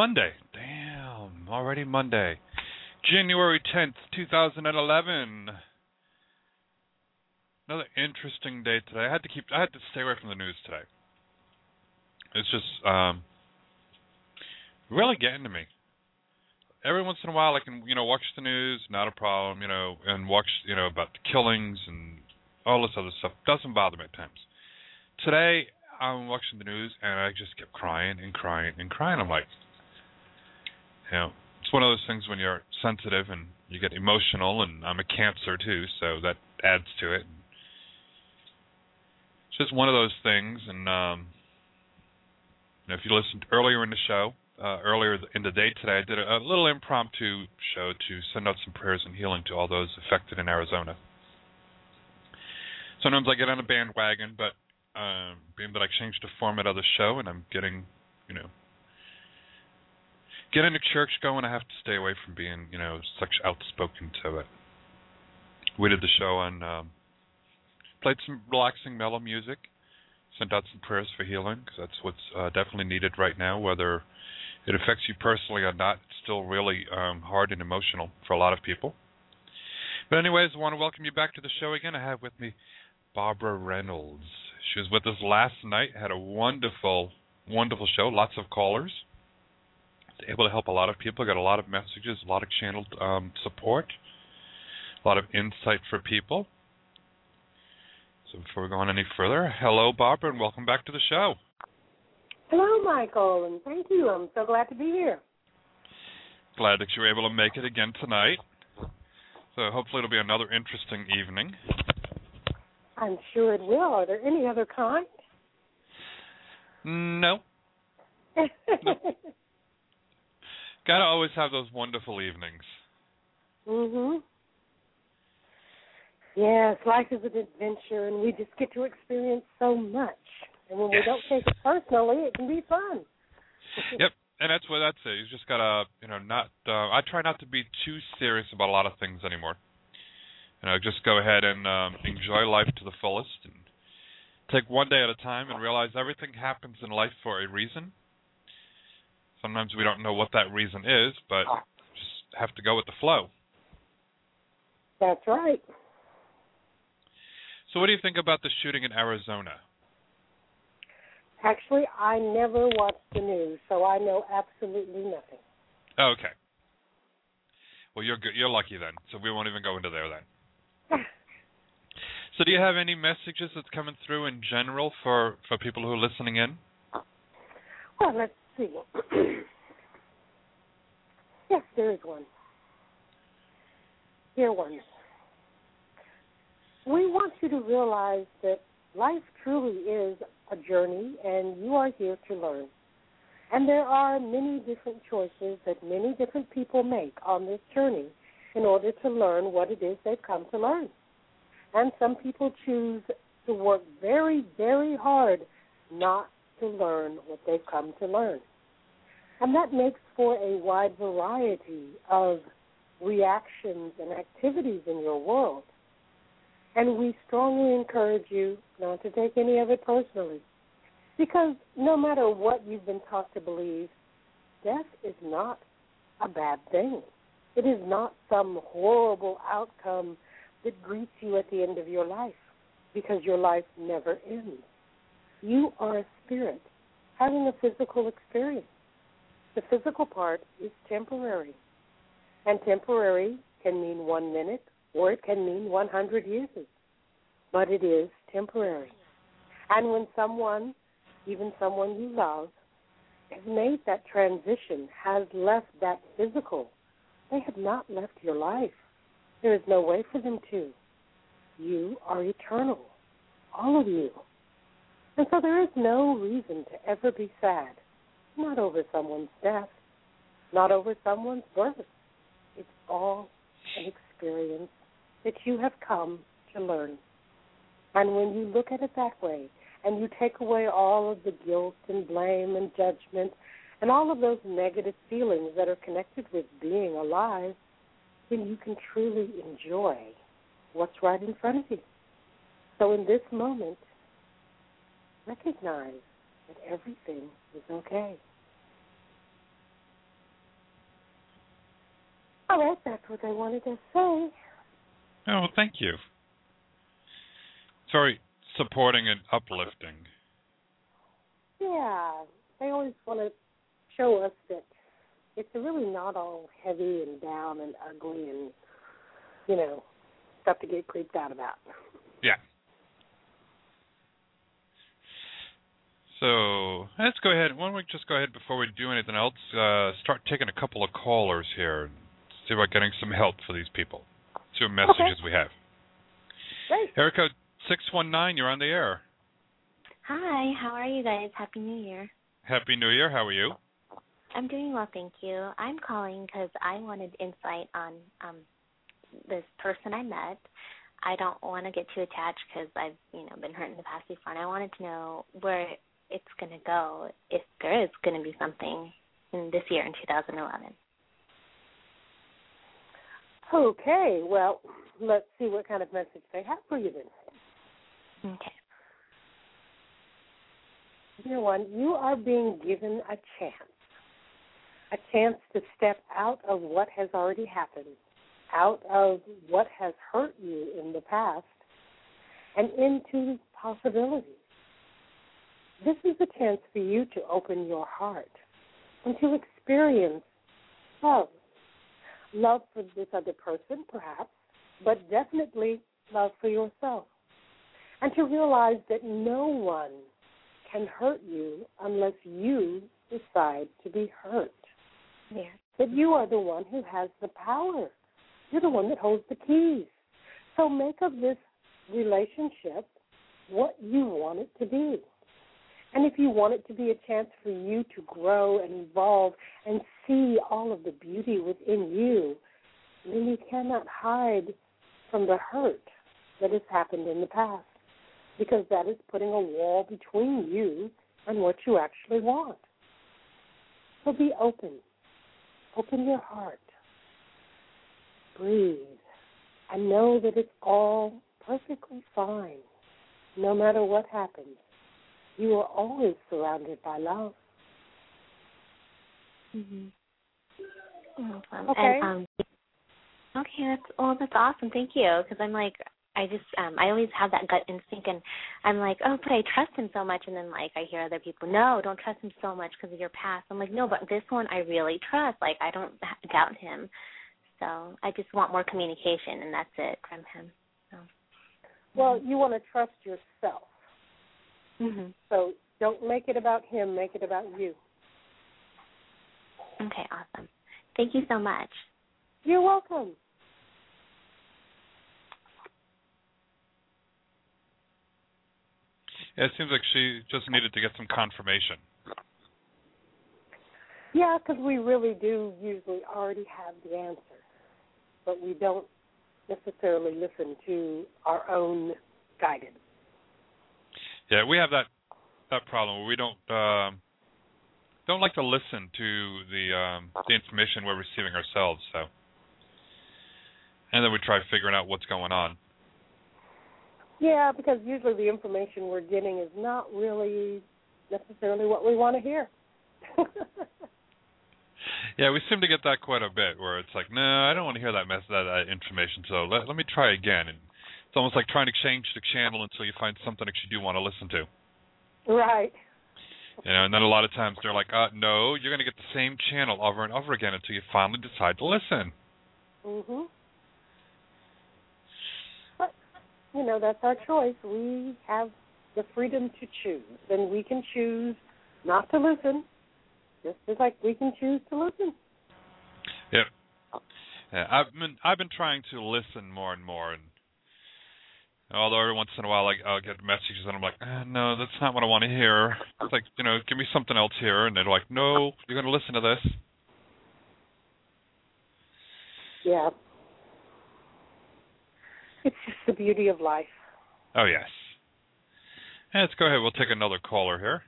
Monday. Damn, already Monday. January 10th, 2011. Another interesting day today. I had to keep I had to stay away from the news today. It's just um really getting to me. Every once in a while I can, you know, watch the news, not a problem, you know, and watch, you know, about the killings and all this other stuff. Doesn't bother me at times. Today I'm watching the news and I just kept crying and crying and crying. I'm like, know, it's one of those things when you're sensitive and you get emotional, and I'm a Cancer too, so that adds to it. It's just one of those things, and um, you know, if you listened earlier in the show, uh, earlier in the day today, I did a, a little impromptu show to send out some prayers and healing to all those affected in Arizona. Sometimes I get on a bandwagon, but um, being that I changed the format of the show and I'm getting, you know, getting the church going, I have to stay away from being, you know, such outspoken to it. We did the show and um, played some relaxing mellow music, sent out some prayers for healing because that's what's uh, definitely needed right now. Whether it affects you personally or not, it's still really um, hard and emotional for a lot of people. But anyways, I want to welcome you back to the show again. I have with me Barbara Reynolds. She was with us last night. Had a wonderful, wonderful show. Lots of callers. Able to help a lot of people. Got a lot of messages. A lot of channeled um, support. A lot of insight for people. So before we go on any further, hello, Barbara, and welcome back to the show. Hello, Michael, and thank you. I'm so glad to be here. Glad that you were able to make it again tonight. So hopefully it'll be another interesting evening. I'm sure it will. Are there any other kind? No, gotta always have those wonderful evenings. mhm. Yes, life is an adventure, and we just get to experience so much. And when Yes. we don't take it personally, it can be fun. Yep, and that's what that's it. You just gotta, you know, not. Uh, I try not to be too serious about a lot of things anymore. You know, just go ahead and um, enjoy life to the fullest, and take one day at a time, and realize everything happens in life for a reason. Sometimes we don't know what that reason is, but ah. just have to go with the flow. That's right. So, what do you think about the shooting in Arizona? Actually, I never watch the news, so I know absolutely nothing. Oh, okay. Well, you're good. You're lucky then. So we won't even go into there then. So, do you have any messages that's coming through in general for for people who are listening in? Well, let's see. yes, there is one. Here one. We want you to realize that life truly is a journey, and you are here to learn. And there are many different choices that many different people make on this journey in order to learn what it is they've come to learn. And some people choose to work very, very hard not to learn what they've come to learn. And that makes for a wide variety of reactions and activities in your world. And we strongly encourage you not to take any of it personally. Because no matter what you've been taught to believe, death is not a bad thing. It is not some horrible outcome that greets you at the end of your life, because your life never ends. You are a spirit having a physical experience. The physical part is temporary. And temporary can mean one minute or it can mean 100 years. But it is temporary. And when someone, even someone you love, has made that transition, has left that physical, they have not left your life. There is no way for them to. You are eternal, all of you. And so there is no reason to ever be sad, not over someone's death, not over someone's birth. It's all an experience that you have come to learn. And when you look at it that way, and you take away all of the guilt and blame and judgment and all of those negative feelings that are connected with being alive, then you can truly enjoy what's right in front of you. So in this moment, recognize that everything is okay. All right, that's what I wanted to say. Oh, well, thank you. Very supporting and uplifting. Yeah, they always want to show us that it's really not all heavy and down and ugly and, you know, stuff to get creeped out about. Yeah. So let's go ahead. Why don't we just go ahead before we do anything else? Uh, start taking a couple of callers here. And See about getting some help for these people. See what messages we have. Great. Area code six one nine. You're on the air. Hi, how are you guys? Happy New Year. Happy New Year. How are you? I'm doing well, thank you. I'm calling because I wanted insight on um this person I met. I don't want to get too attached because I've you know been hurt in the past before, and I wanted to know where it's going to go if there is going to be something in this year in 2011. Okay, well, let's see what kind of message they have for you then. Okay. Dear one, you are being given a chance. A chance to step out of what has already happened, out of what has hurt you in the past, and into possibilities. This is a chance for you to open your heart and to experience love. Love for this other person, perhaps, but definitely love for yourself. And to realize that no one can hurt you unless you decide to be hurt. Yeah. That you are the one who has the power. You're the one that holds the keys. So make of this relationship what you want it to be. And if you want it to be a chance for you to grow and evolve and see all of the beauty within you, then you cannot hide from the hurt that has happened in the past because that is putting a wall between you and what you actually want. So be open. Open your heart. Breathe. And know that it's all perfectly fine. No matter what happens, you are always surrounded by love. Mhm. Awesome. Okay. And, um, okay, that's well, that's awesome. Thank you. Because I'm like, I just, um, I always have that gut instinct, and I'm like, oh, but I trust him so much. And then like I hear other people, no, don't trust him so much because of your past. I'm like, no, but this one I really trust. Like I don't doubt him. So I just want more communication, and that's it from him. So. Well, you want to trust yourself. Mhm. So don't make it about him, make it about you. Okay, awesome. Thank you so much. You're welcome. Yeah, it seems like she just needed to get some confirmation. Yeah, because we really do usually already have the answer, but we don't necessarily listen to our own guidance. Yeah, we have that that problem where we don't um, don't like to listen to the um, the information we're receiving ourselves. So, and then we try figuring out what's going on. Yeah, because usually the information we're getting is not really necessarily what we want to hear. Yeah, we seem to get that quite a bit, where it's like, no, I don't want to hear that mess, that, that information. So let let me try again. And it's almost like trying to change the channel until you find something that you do want to listen to. right. You know, and then a lot of times they're like, uh, no, you're going to get the same channel over and over again until you finally decide to listen. Mhm. But you know, that's our choice. We have the freedom to choose, and we can choose not to listen, just as like we can choose to listen. Yep. Yeah, I've been I've been trying to listen more and more, and although every once in a while I, I'll get messages and I'm like, eh, no, that's not what I want to hear. It's like, you know, give me something else here, and they're like, no, you're going to listen to this. Yeah. It's just the beauty of life. Oh yes. Yeah, let's go ahead. We'll take another caller here.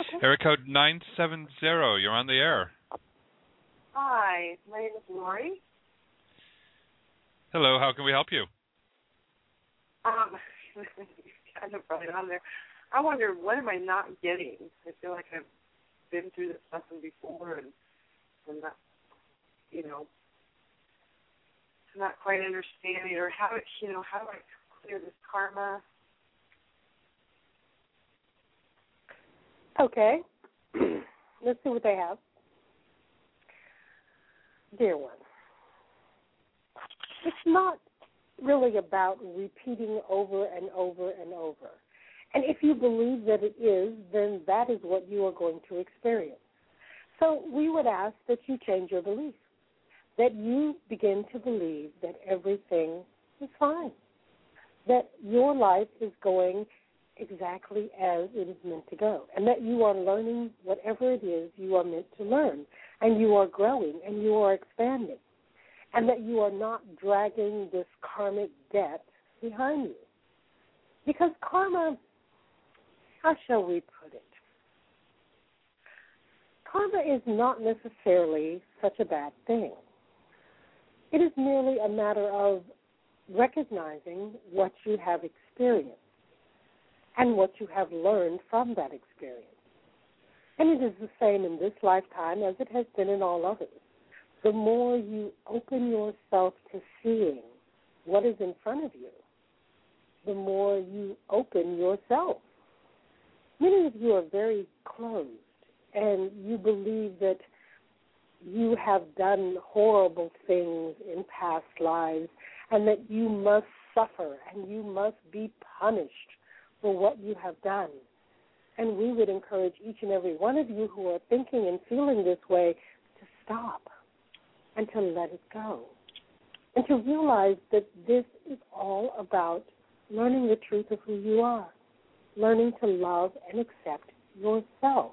Okay. Area code nine seven zero. You're on the air. Hi, my name is Lori. Hello. How can we help you? Um, kind of right on there. I wonder what am I not getting? I feel like I've been through this lesson before, and I'm not, you know, not quite understanding, or how, it, you know, how do I clear this karma? Okay. Let's see what they have. Dear one, it's not really about repeating over and over and over. And if you believe that it is, then that is what you are going to experience. So we would ask that you change your belief, that you begin to believe that everything is fine, that your life is going exactly as it is meant to go, and that you are learning whatever it is you are meant to learn, and you are growing and you are expanding, and that you are not dragging this karmic debt behind you. Because karma, how shall we put it? Karma is not necessarily such a bad thing. It is merely a matter of recognizing what you have experienced and what you have learned from that experience. And it is the same in this lifetime as it has been in all others. The more you open yourself to seeing what is in front of you, the more you open yourself. Many of you are very closed and you believe that you have done horrible things in past lives and that you must suffer and you must be punished for what you have done. And we would encourage each and every one of you who are thinking and feeling this way to stop and to let it go. And to realize that this is all about learning the truth of who you are, learning to love and accept yourself.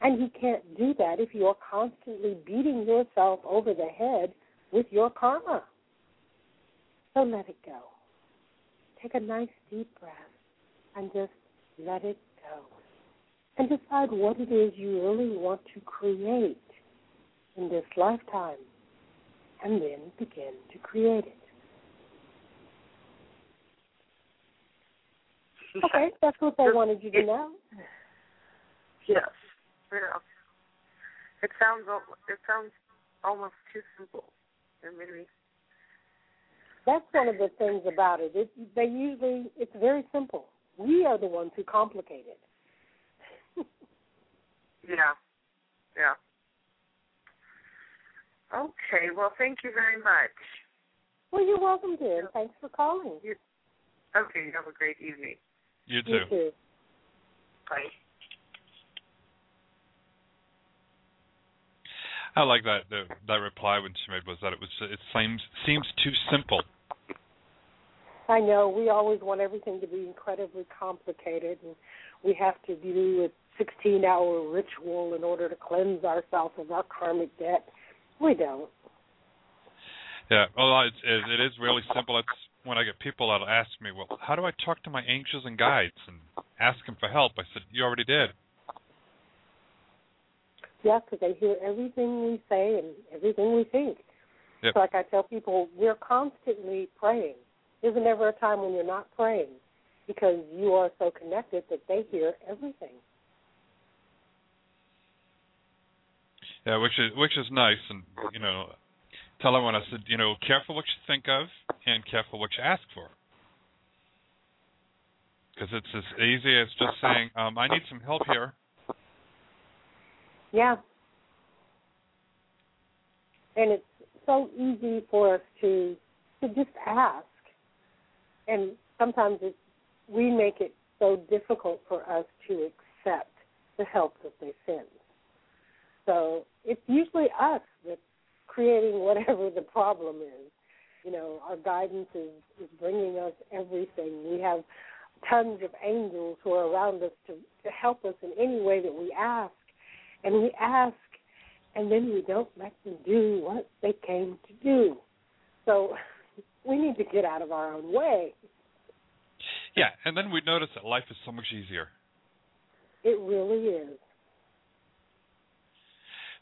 And you can't do that if you are constantly beating yourself over the head with your karma. So let it go. Take a nice deep breath and just let it go. And decide what it is you really want to create in this lifetime. And then begin to create it. Okay, that's what I wanted you to know. Yes. Yeah. It sounds it sounds almost too simple. That's one of the things about it. it they usually it's very simple. We are the ones who complicate it. yeah. Yeah. Okay, well thank you very much. Well, you're welcome, dear. Thanks for calling. Okay, you have a great evening. You too. You too. Bye. I like that the, that reply when she made was that it was it seems seems too simple. I know we always want everything to be incredibly complicated, and we have to do a 16-hour ritual in order to cleanse ourselves of our karmic debt. We don't. Yeah, well, it's, it, it is really simple. It's when I get people that'll ask me, well, how do I talk to my angels and guides and ask them for help? I said, you already did. Yeah, because they hear everything we say and everything we think. Yep. So like I tell people, we're constantly praying. There's never a time when you're not praying because you are so connected that they hear everything. Yeah, which is which is nice, and you know, tell everyone I said, you know, careful what you think of, and careful what you ask for, because it's as easy as just saying, um, I need some help here. Yeah. And it's so easy for us to to just ask. And sometimes it's we make it so difficult for us to accept the help that they send. So it's usually us that's creating whatever the problem is. You know, our guidance is, is bringing us everything. We have tons of angels who are around us to, to help us in any way that we ask. And we ask, and then we don't let them do what they came to do. So we need to get out of our own way. Yeah, and then we notice that life is so much easier. It really is.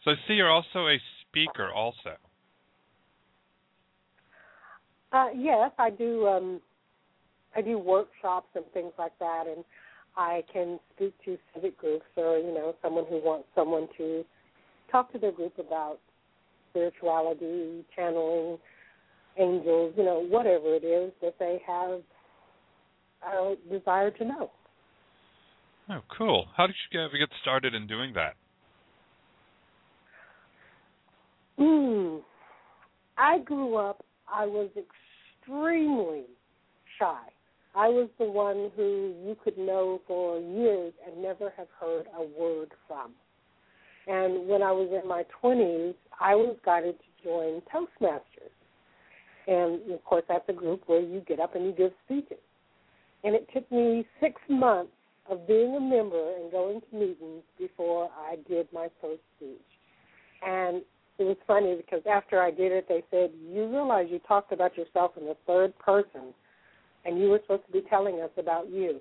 So I see you're also a speaker, also. Uh, yes, I do. Um, I do workshops and things like that, and I can speak to civic groups or you know someone who wants someone to talk to their group about spirituality, channeling, angels, you know, whatever it is that they have a desire to know. Oh, cool. How did you ever get started in doing that? Hmm. I grew up. I was extremely shy. I was the one who you could know for years and never have heard a word from. And when I was in my 20s, I was guided to join Toastmasters. And of course, that's a group where you get up and you give speeches. And it took me six months of being a member and going to meetings before I did my first speech. And it was funny because after I did it, they said, You realize you talked about yourself in the third person, and you were supposed to be telling us about you.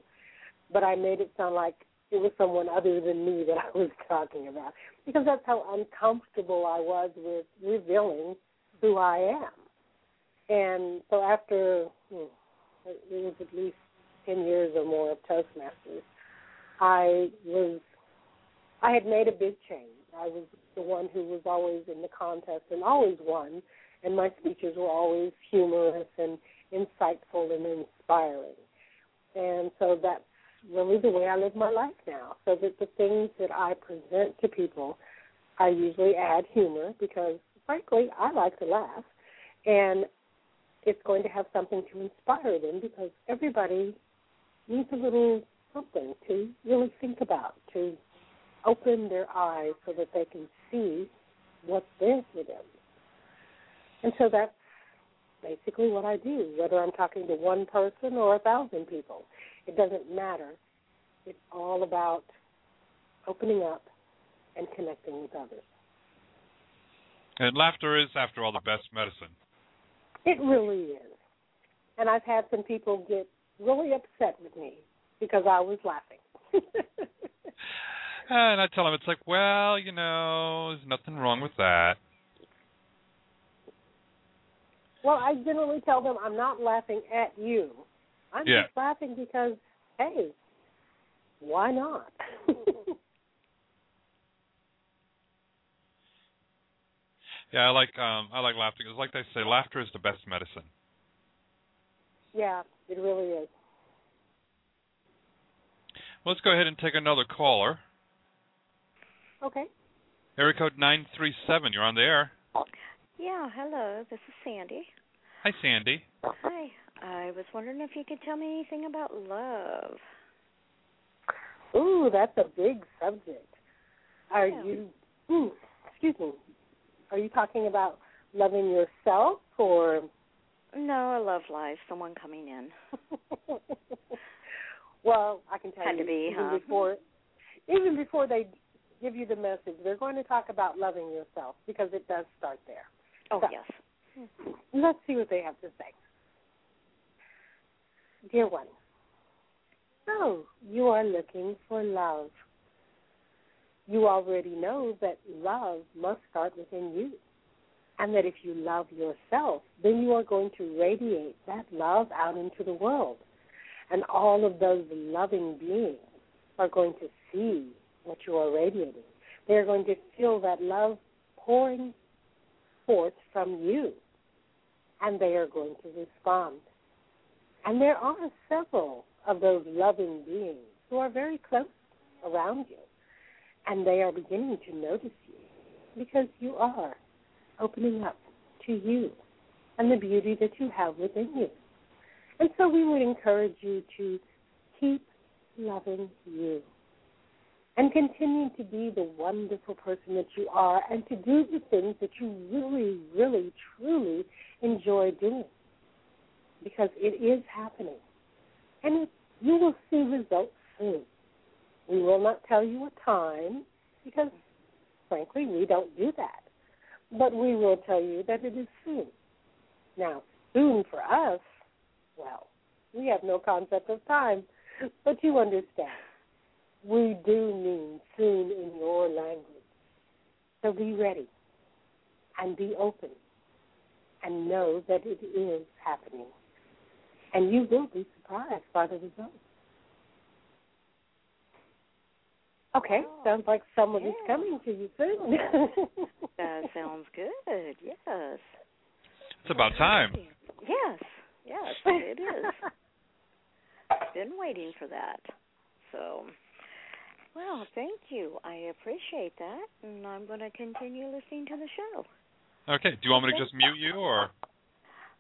But I made it sound like it was someone other than me that I was talking about because that's how uncomfortable I was with revealing who I am. And so after hmm, it was at least 10 years or more of Toastmasters, I was, I had made a big change. I was the one who was always in the contest and always won, and my speeches were always humorous and insightful and inspiring. And so that's really the way I live my life now. So that the things that I present to people, I usually add humor because, frankly, I like to laugh. And it's going to have something to inspire them because everybody needs a little something to really think about, to open their eyes so that they can see what's there for them. And so that's basically what I do, whether I'm talking to one person or a thousand people. It doesn't matter. It's all about opening up and connecting with others. And laughter is, after all, the best medicine. It really is. And I've had some people get really upset with me because I was laughing. and I tell them, it's like, well, you know, there's nothing wrong with that. Well, I generally tell them I'm not laughing at you. I'm Yeah. just laughing because, hey, why not? Yeah, I like um I like laughter. It's like they say, laughter is the best medicine. yeah, it really is. Let's go ahead and take another caller. Okay. Area code nine three seven. You're on the air. Oh, yeah, hello. This is Sandy. Hi, Sandy. Hi. I was wondering if you could tell me anything about love. Ooh, that's a big subject. Are Yeah. you? Ooh, excuse me. Are you talking about loving yourself or? No, a love life. Someone coming in. well, I can tell Had you to be, even huh? before, even before they give you the message, they're going to talk about loving yourself because it does start there. Oh So- yes. Let's see what they have to say. Dear one, so you are looking for love. You already know that love must start within you. And that if you love yourself, then you are going to radiate that love out into the world. And all of those loving beings are going to see what you are radiating. They're going to feel that love pouring forth from you and they are going to respond. And there are several of those loving beings who are very close around you, and they are beginning to notice you because you are opening up to you and the beauty that you have within you. And so we would encourage you to keep loving you and continue to be the wonderful person that you are and to do the things that you really, really, truly enjoy doing because it is happening. And you will see results soon. We will not tell you a time because, frankly, we don't do that. But we will tell you that it is soon. Now, soon for us, well, we have no concept of time, but you understand. We do mean soon in your language. So be ready and be open and know that it is happening. And you will be surprised by the results. Okay, Oh, sounds like someone is yeah. coming to you soon. That sounds good. Yes. It's about time. Yes. Yes, it is. Been waiting for that. So, well, thank you. I appreciate that, and I'm going to continue listening to the show. Okay. Do you want me to just mute you or?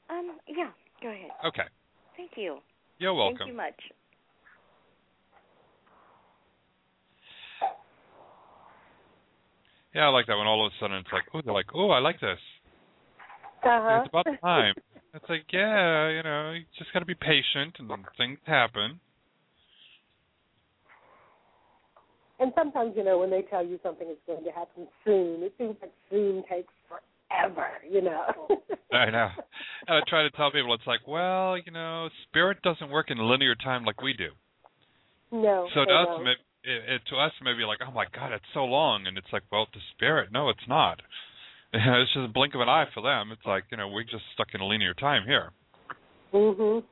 Um, yeah, go ahead. Okay. Thank you. You're welcome. Thank you much. Yeah, I like that when all of a sudden it's like, oh, they're like, oh, I like this. Uh-huh. It's about time. It's like, yeah, you know, you just got to be patient and things happen. And sometimes, you know, when they tell you something is going to happen soon, it seems like soon takes forever, you know. I know. And I try to tell people, it's like, well, you know, spirit doesn't work in linear time like we do. no. So to us, it, it, to us, maybe like, oh my God, it's so long, and it's like, well, to spirit, no, it's not. it's just a blink of an eye for them. It's like, you know, we're just stuck in a linear time here. Mhm.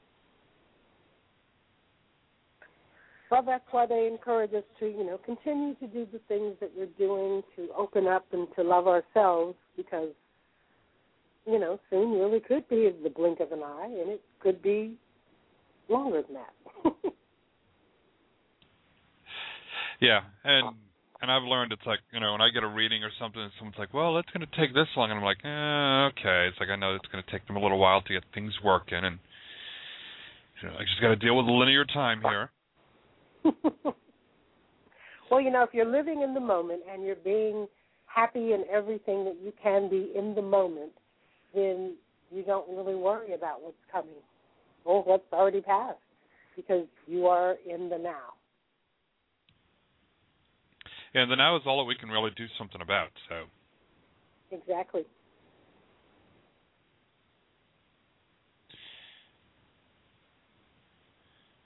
Well, that's why they encourage us to, you know, continue to do the things that we're doing to open up and to love ourselves because, you know, soon really could be the blink of an eye, and it could be longer than that. Yeah, and and I've learned it's like you know when I get a reading or something, and someone's like, "Well, it's going to take this long," and I'm like, eh, "Okay." It's like I know it's going to take them a little while to get things working, and you know, I just got to deal with the linear time here. well, you know, if you're living in the moment and you're being happy in everything that you can be in the moment, then you don't really worry about what's coming or what's already passed because you are in the now. And the now is all that we can really do something about. So Exactly.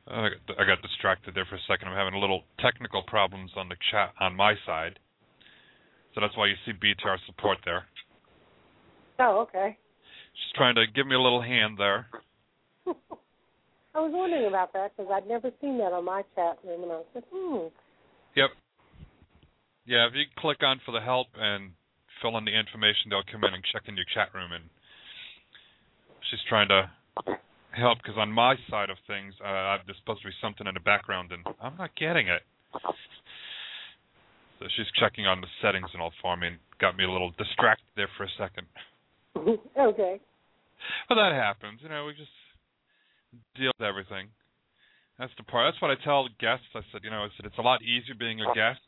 I got, I got distracted there for a second. I'm having a little technical problems on the chat on my side, so that's why you see BTR support there. Oh, okay. She's trying to give me a little hand there. I was wondering about that because I'd never seen that on my chat room, and I was like, hmm. Yep. Yeah, if you click on for the help and fill in the information, they'll come in and check in your chat room. And she's trying to help because on my side of things, uh, there's supposed to be something in the background, and I'm not getting it. So she's checking on the settings and all for me, and got me a little distracted there for a second. okay. But that happens, you know. We just deal with everything. That's the part. That's what I tell guests. I said, you know, I said it's a lot easier being a guest.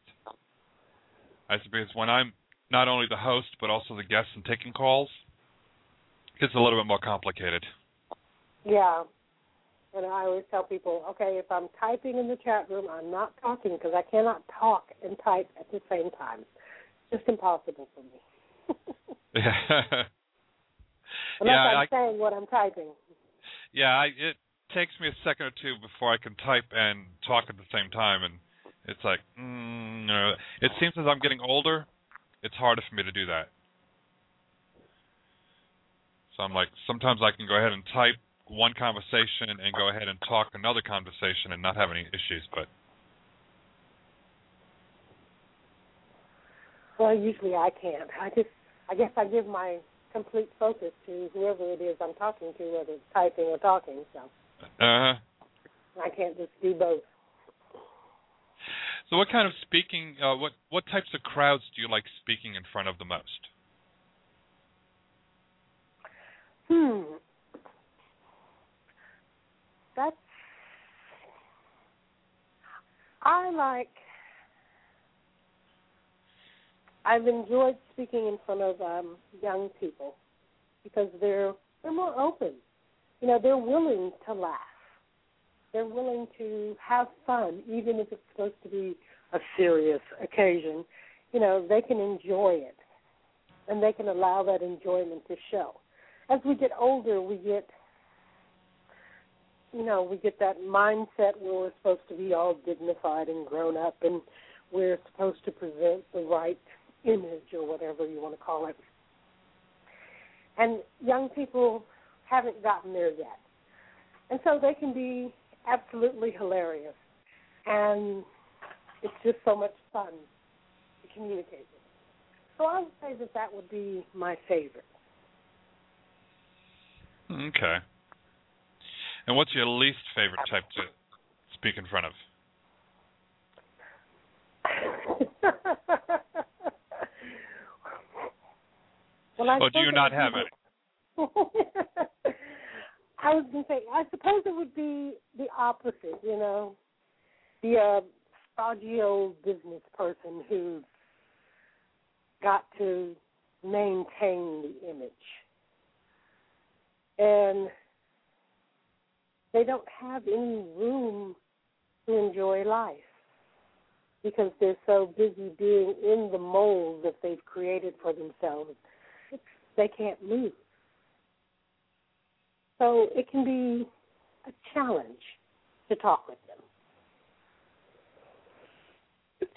I said because when I'm not only the host but also the guest and taking calls, it's a little bit more complicated. Yeah. And I always tell people, okay, if I'm typing in the chat room, I'm not talking because I cannot talk and type at the same time. It's just impossible for me. yeah, Unless Yeah, I'm I- saying what I'm typing. yeah. I, it takes me a second or two before I can type and talk at the same time, and it's like, mm, you know, it seems as I'm getting older, it's harder for me to do that. So I'm like, sometimes I can go ahead and type one conversation and go ahead and talk another conversation and not have any issues, but Well, usually I can't. I just, I guess I give my complete focus to whoever it is I'm talking to, whether it's typing or talking. So uh-huh. I can't just do both. So what kind of speaking uh what what types of crowds do you like speaking in front of the most? Hmm. That's. I like. I've enjoyed speaking in front of um, young people because they're they're more open. You know, they're willing to laugh. They're willing to have fun, even if it's supposed to be a serious occasion. You know, they can enjoy it, and they can allow that enjoyment to show as we get older, we get, you know, we get that mindset where we're supposed to be all dignified and grown up, and we're supposed to present the right image or whatever you want to call it. And young people haven't gotten there yet, and so they can be absolutely hilarious, and it's just so much fun to communicate with. So I would say that that would be my favorite. Okay. And what's your least favorite type to speak in front of? well, I Or do you not it have be- I was going to say, I suppose it would be the opposite, you know, the uh, stodgy old business person who's got to maintain the image. And they don't have any room to enjoy life because they're so busy being in the mold that they've created for themselves. They can't move. So it can be a challenge to talk with them.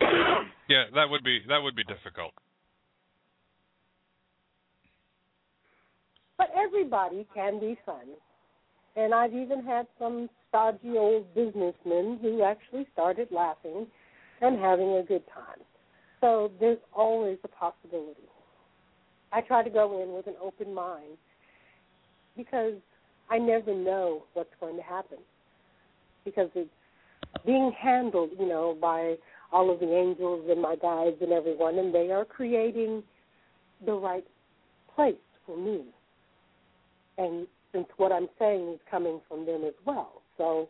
Yeah, that would be that would be difficult. But everybody can be fun. And I've even had some stodgy old businessmen who actually started laughing and having a good time. So there's always a possibility. I try to go in with an open mind because I never know what's going to happen. Because it's being handled, you know, by all of the angels and my guides and everyone, and they are creating the right place for me. And since what I'm saying is coming from them as well, so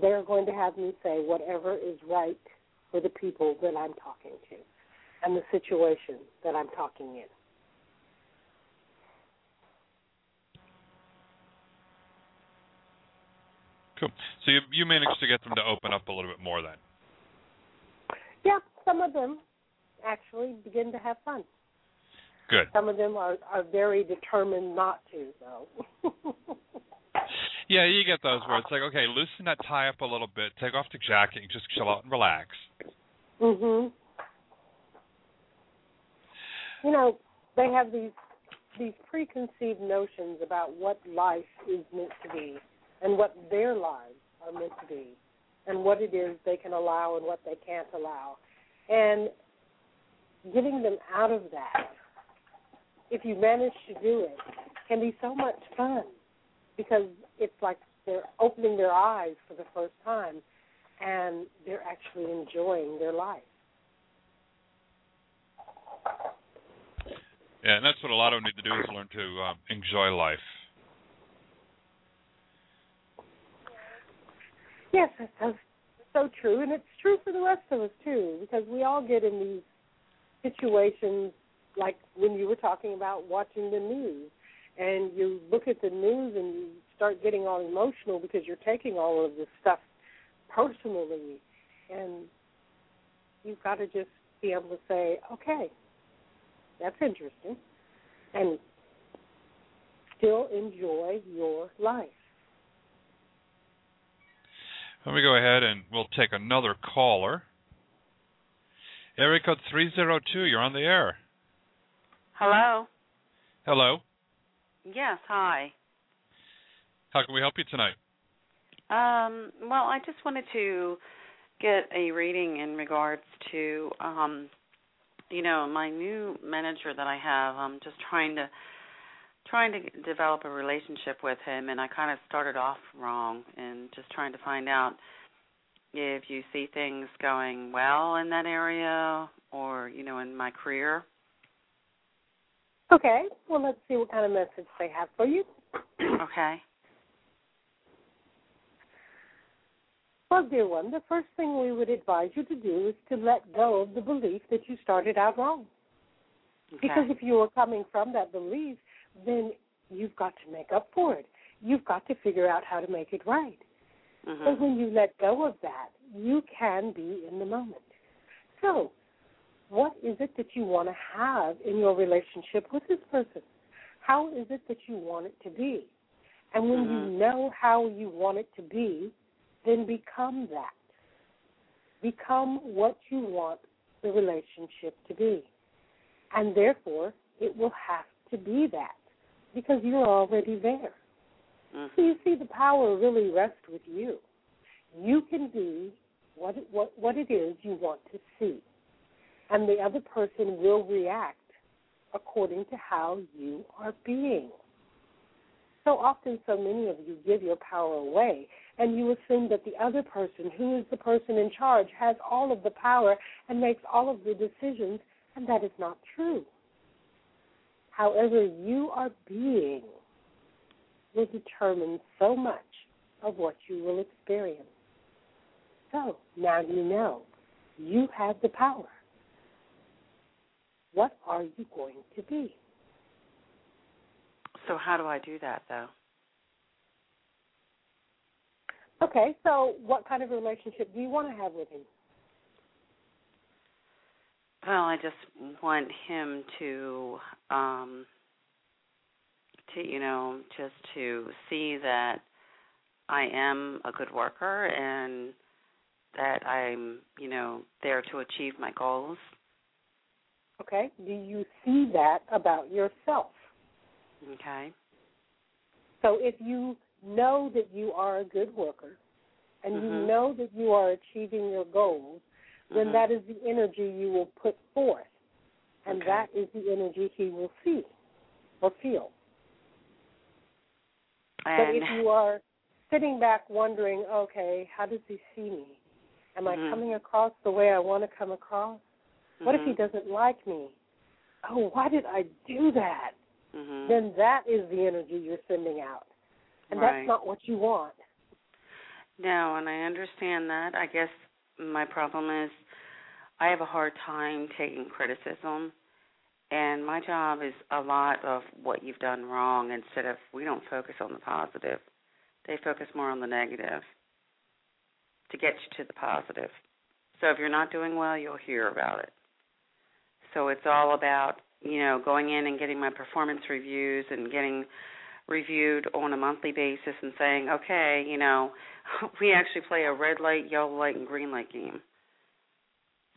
they're going to have me say whatever is right for the people that I'm talking to and the situation that I'm talking in. Cool. So you you managed to get them to open up a little bit more then. Yeah, some of them actually begin to have fun. Good. Some of them are are very determined not to, though. Yeah, you get those where it's like, okay, loosen that tie up a little bit, take off the jacket, and just chill out and relax. mhm. You know, they have these these preconceived notions about what life is meant to be and what their lives are meant to be and what it is they can allow and what they can't allow. And getting them out of that, if you manage to do it, can be so much fun because it's like they're opening their eyes for the first time and they're actually enjoying their life. Yeah, and that's what a lot of them need to do is learn to um, enjoy life. Yes, that's so, so true, and it's true for the rest of us too, because we all get in these situations, like when you were talking about watching the news, and you look at the news and you start getting all emotional because you're taking all of this stuff personally, and you've got to just be able to say, okay, that's interesting, and still enjoy your life. Let me go ahead and we'll take another caller. Area code 302, you're on the air. Hello. Hello. Yes, hi. How can we help you tonight? Um, well, I just wanted to get a reading in regards to um you know, my new manager that I have. I'm just trying to trying to develop a relationship with him and I kind of started off wrong and just trying to find out if you see things going well in that area or, you know, in my career. Okay, well, let's see what kind of message they have for you. Okay. Well, dear one, the first thing we would advise you to do is to let go of the belief that you started out wrong. Okay. Because if you are coming from that belief, then you've got to make up for it. You've got to figure out how to make it right. Mhm. So when you let go of that, you can be in the moment. So, what is it that you want to have in your relationship with this person? How is it that you want it to be? And when you Mhm. know how you want it to be, then become that. Become what you want the relationship to be. And therefore, it will have to be that because you're already there. Mhm. So you see, the power really rests with you. You can be what it, what what it is you want to see, and the other person will react according to how you are being. So often, so many of you give your power away, and you assume that the other person, who is the person in charge, has all of the power and makes all of the decisions, and that is not true. However, you are being will determine so much of what you will experience. So now you know you have the power. What are you going to be? So how do I do that though? Okay, so what kind of relationship do you want to have with him? Well, I just want him to um to you know just to see that I am a good worker and that I'm, you know, there to achieve my goals. Okay, do you see that about yourself? Okay. So if you know that you are a good worker and you Mhm. know that you are achieving your goals, then Mhm. that is the energy you will put forth. And Okay. that is the energy he will see or feel. And but if you are sitting back wondering, okay, how does he see me? Am I Mhm. coming across the way I want to come across? What if he Mhm. doesn't like me? Oh, why did I do that? Mhm. Then that is the energy you're sending out. And Right. that's not what you want. No, and I understand that. I guess my problem is I have a hard time taking criticism and my job is a lot of what you've done wrong instead of we don't focus on the positive. They focus more on the negative to get you to the positive. So if you're not doing well, you'll hear about it. So it's all about, you know, going in and getting my performance reviews and getting reviewed on a monthly basis and saying, okay, you know, we actually play a red light, yellow light, and green light game.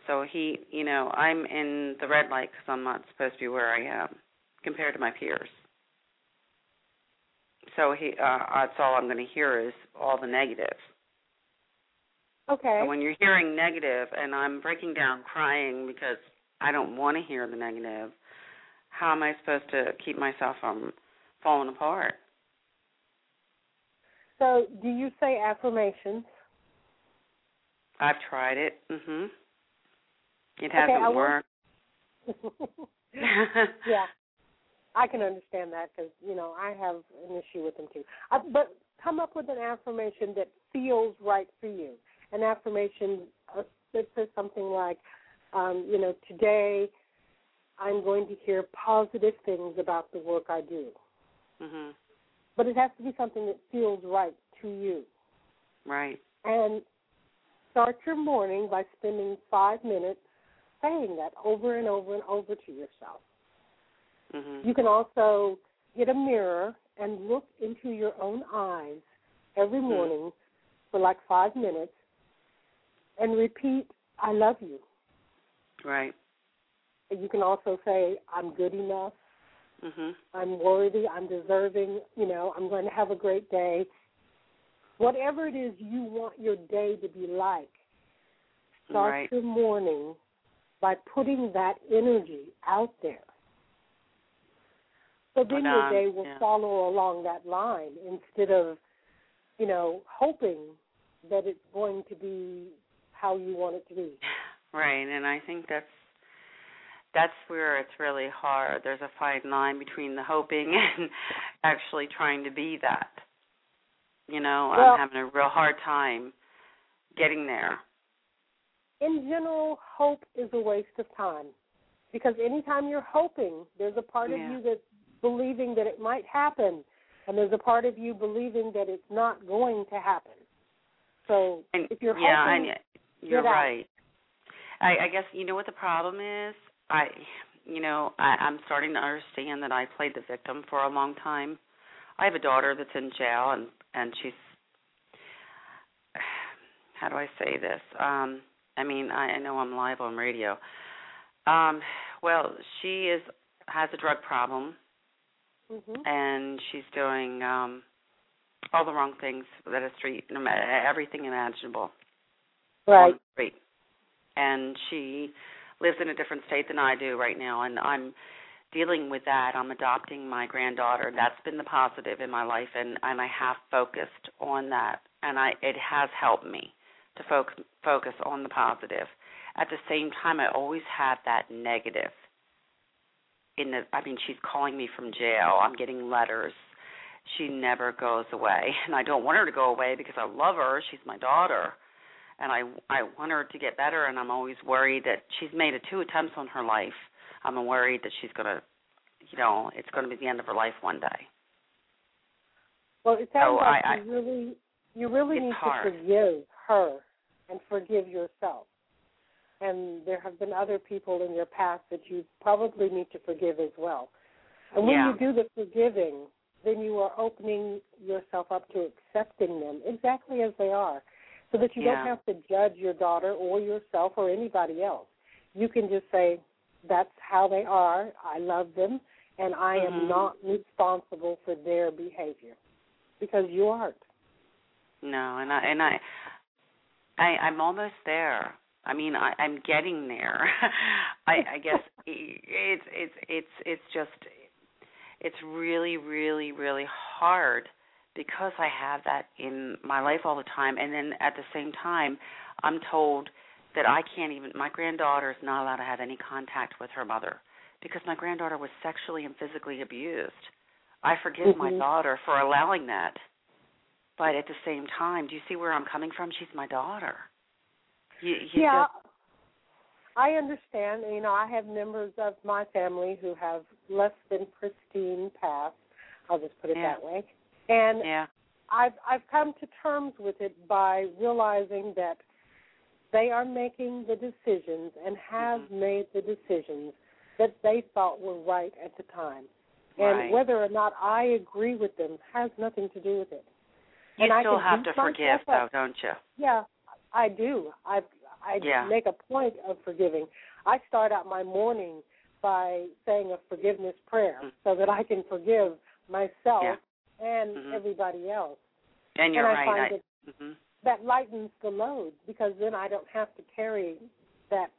So he, you know, I'm in the red light because I'm not supposed to be where I am compared to my peers. So he, uh, that's all I'm going to hear is all the negative. Okay. And when you're hearing negative, and I'm breaking down crying because I don't want to hear the negative, how am I supposed to keep myself from falling apart? So, do you say affirmations? I've tried it. Mhm. It hasn't I want- worked. yeah, I can understand that because you know I have an issue with them too. Uh, but come up with an affirmation that feels right for you. An affirmation uh, that says something like, um, you know, today I'm going to hear positive things about the work I do. Mhm. But it has to be something that feels right to you. Right. And start your morning by spending five minutes saying that over and over and over to yourself. Mhm. You can also get a mirror and look into your own eyes every morning for like five minutes and repeat, I love you. Right. And You can also say, I'm good enough, Mhm. I'm worthy, I'm deserving, you know, I'm going to have a great day. Whatever it is you want your day to be like, start Right. your morning by putting that energy out there. So then your day will yeah. follow along that line instead of, you know, hoping that it's going to be how you want it to be. Right, and I think that's that's where it's really hard. There's a fine line between the hoping and actually trying to be that. You know, Well- I'm having a real hard time getting there. In general, hope is a waste of time because anytime you're hoping, there's a part of you that's believing that it might happen, and there's a part of you believing that it's not going to happen. So And if you're yeah, hoping, I, you're right. I, I guess you know what the problem is. I, you know, I, I'm starting to understand that I played the victim for a long time. I have a daughter that's in jail, and and she's. How do I say this? Um, I mean, I, I know I'm live on radio. Um, well, she is has a drug problem, Mhm. and she's doing um all the wrong things that a street, everything imaginable on right. the street. And she lives in a different state than I do right now, and I'm dealing with that. I'm adopting my granddaughter. That's been the positive in my life, and and I have focused on that, and I it has helped me to focus focus on the positive. At the same time, I always have that negative. In the, I mean, she's calling me from jail. I'm getting letters. she never goes away, and I don't want her to go away because I love her. She's my daughter, and I I want her to get better. And I'm always worried that she's made a two attempts on her life. I'm worried that she's gonna, you know, it's going to be the end of her life one day. Well, it sounds So like I- you really, you really need hard. to forgive her and forgive yourself. And there have been other people in your past that you probably need to forgive as well. And when Yeah. you do the forgiving, then you are opening yourself up to accepting them exactly as they are, so that you Yeah. don't have to judge your daughter or yourself or anybody else. You can just say, "That's how they are. I love them, and I am Mhm. not responsible for their behavior because you aren't." No, and I and I, I I'm almost there. I mean, I, I'm getting there. I, I guess it's it's it's it's just it's really really really hard because I have that in my life all the time, and then at the same time, I'm told that I can't even. My granddaughter is not allowed to have any contact with her mother because my granddaughter was sexually and physically abused. I forgive my Mhm. daughter for allowing that. But at the same time, do you see where I'm coming from? She's my daughter. You, you yeah, just- I understand. You know, I have members of my family who have less than pristine past. I'll just put it Yeah. that way. And yeah. I've I've come to terms with it by realizing that they are making the decisions and have Mm-hmm. made the decisions that they thought were right at the time. And Right. whether or not I agree with them has nothing to do with it. You and still have to forgive, though, up. don't you? Yeah, I do. I I Yeah. make a point of forgiving. I start out my morning by saying a forgiveness prayer Mm. so that I can forgive myself Yeah. And Mhm. everybody else. And you're I right. find I, that hmm that lightens the load because then I don't have to carry that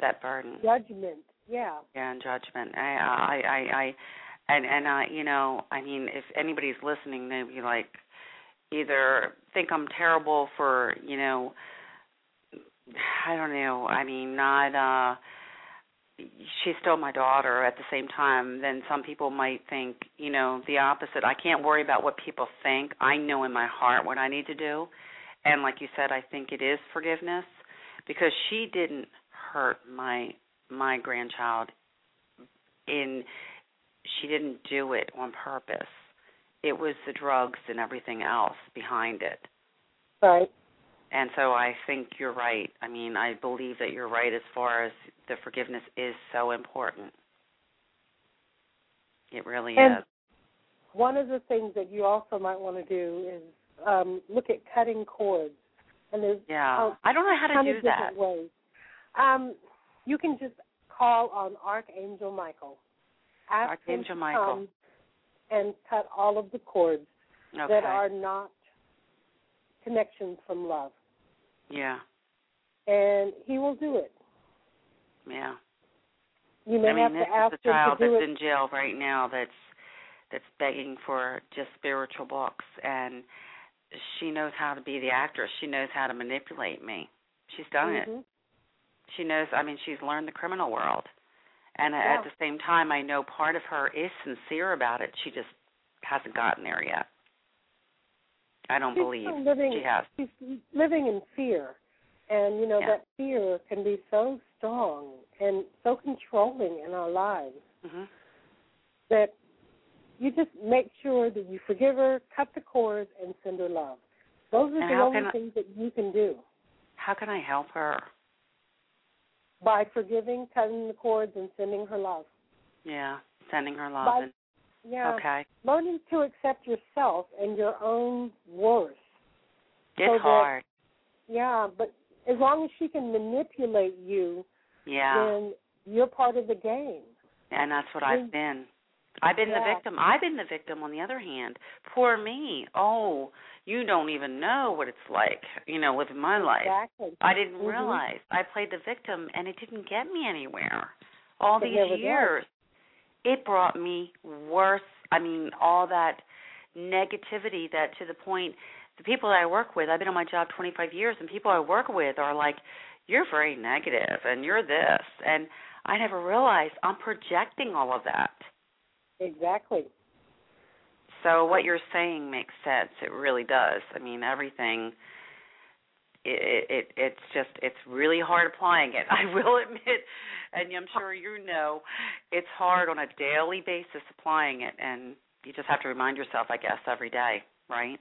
That burden. judgment. Yeah. Yeah, and judgment. I, I, I, I, and and I, you know, I mean, if anybody's listening, they'd be like, either think I'm terrible for, you know, I don't know. I mean, not. uh She's still my daughter. At the same time, then some people might think, you know, the opposite. I can't worry about what people think. I know in my heart what I need to do, and like you said, I think it is forgiveness because she didn't hurt my my grandchild in she didn't do it on purpose it was the drugs and everything else behind it Right. And so i think you're right i mean i believe that you're right as far as the forgiveness is so important it really And is one of the things that you also might want to do is um, look at cutting cords. And there's yeah i don't know how to do that ways. Um, you can just call on Archangel Michael. Ask Archangel Michael. and cut all of the cords okay that are not connections from love. Yeah And he will do it. yeah You may I mean, have this to ask is a child that's it. in jail right now that's that's begging for just spiritual books, and she knows how to be the actress. She knows how to manipulate me. She's done it. Mhm. She knows. I mean, she's learned the criminal world, and Yeah. at the same time, I know part of her is sincere about it. She just hasn't gotten there yet. I don't She's believe living, she has. She's living in fear. And, you know, Yeah. that fear can be so strong and so controlling in our lives hmm that you just make sure that you forgive her, cut the cords, and send her love. Those are And the only I- things that you can do How can I help her? by forgiving, cutting the cords, and sending her love. Yeah, sending her love. By- and, Yeah. Okay, Learning to accept yourself and your own worth. it's So that- hard. Yeah, but as long as she can manipulate you, Yeah. then you're part of the game. And that's what Mm. I've been. I've been the victim. I've been the victim on the other hand. Poor me. Oh, you don't even know what it's like, you know, living my life. Exactly. I didn't Mhm. realize. I played the victim and it didn't get me anywhere. All It these years. does. It brought me worse. I mean, all that negativity that to the point the people that I work with, I've been on my job 25 years and people I work with are like, "You're very negative and you're this." And I never realized I'm projecting all of that. Exactly. So what you're saying makes sense. It really does. I mean, everything. It, it it's just it's really hard applying it. I will admit, and I'm sure you know, it's hard on a daily basis applying it, and you just have to remind yourself, I guess, every day, right?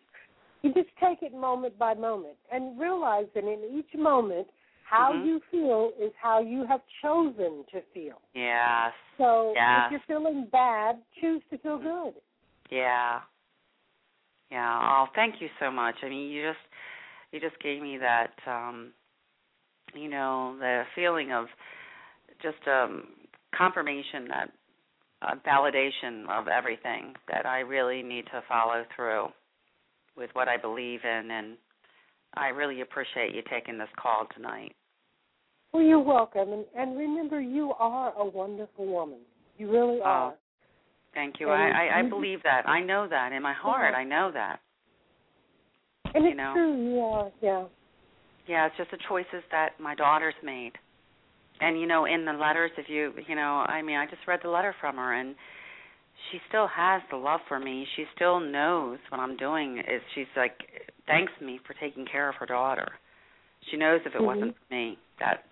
You just take it moment by moment and realize that in each moment, how Mhm. you feel is how you have chosen to feel. Yes. So Yes. if you're feeling bad, choose to feel good. Yeah. Yeah. Oh, thank you so much. I mean, you just you just gave me that um you know, the feeling of just um confirmation that uh, validation of everything that I really need to follow through with what I believe in and I really appreciate you taking this call tonight. Well, you're welcome. And, and remember, you are a wonderful woman. You really are. Thank you. And I, I, I believe that. I know that in my heart. I know that. And you it's know. true, are. Yeah. Yeah, it's just the choices that my daughter's made. And you know, in the letters, if you you know, I mean, I just read the letter from her, and she still has the love for me. She still knows what I'm doing. Is she's like thanks me for taking care of her daughter. She knows if it Mhm. wasn't for me that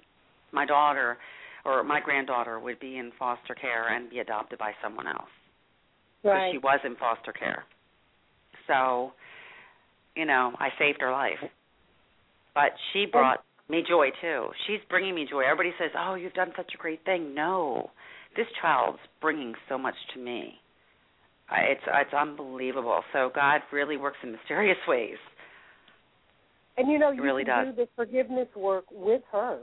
my daughter or my granddaughter would be in foster care and be adopted by someone else because Right. she was in foster care. So, you know, I saved her life. But she brought me joy too. She's bringing me joy. Everybody says, "Oh, you've done such a great thing." No, this child's bringing so much to me. I It's it's unbelievable. So God really works in mysterious ways. And you know, you really can does. do the forgiveness work with her.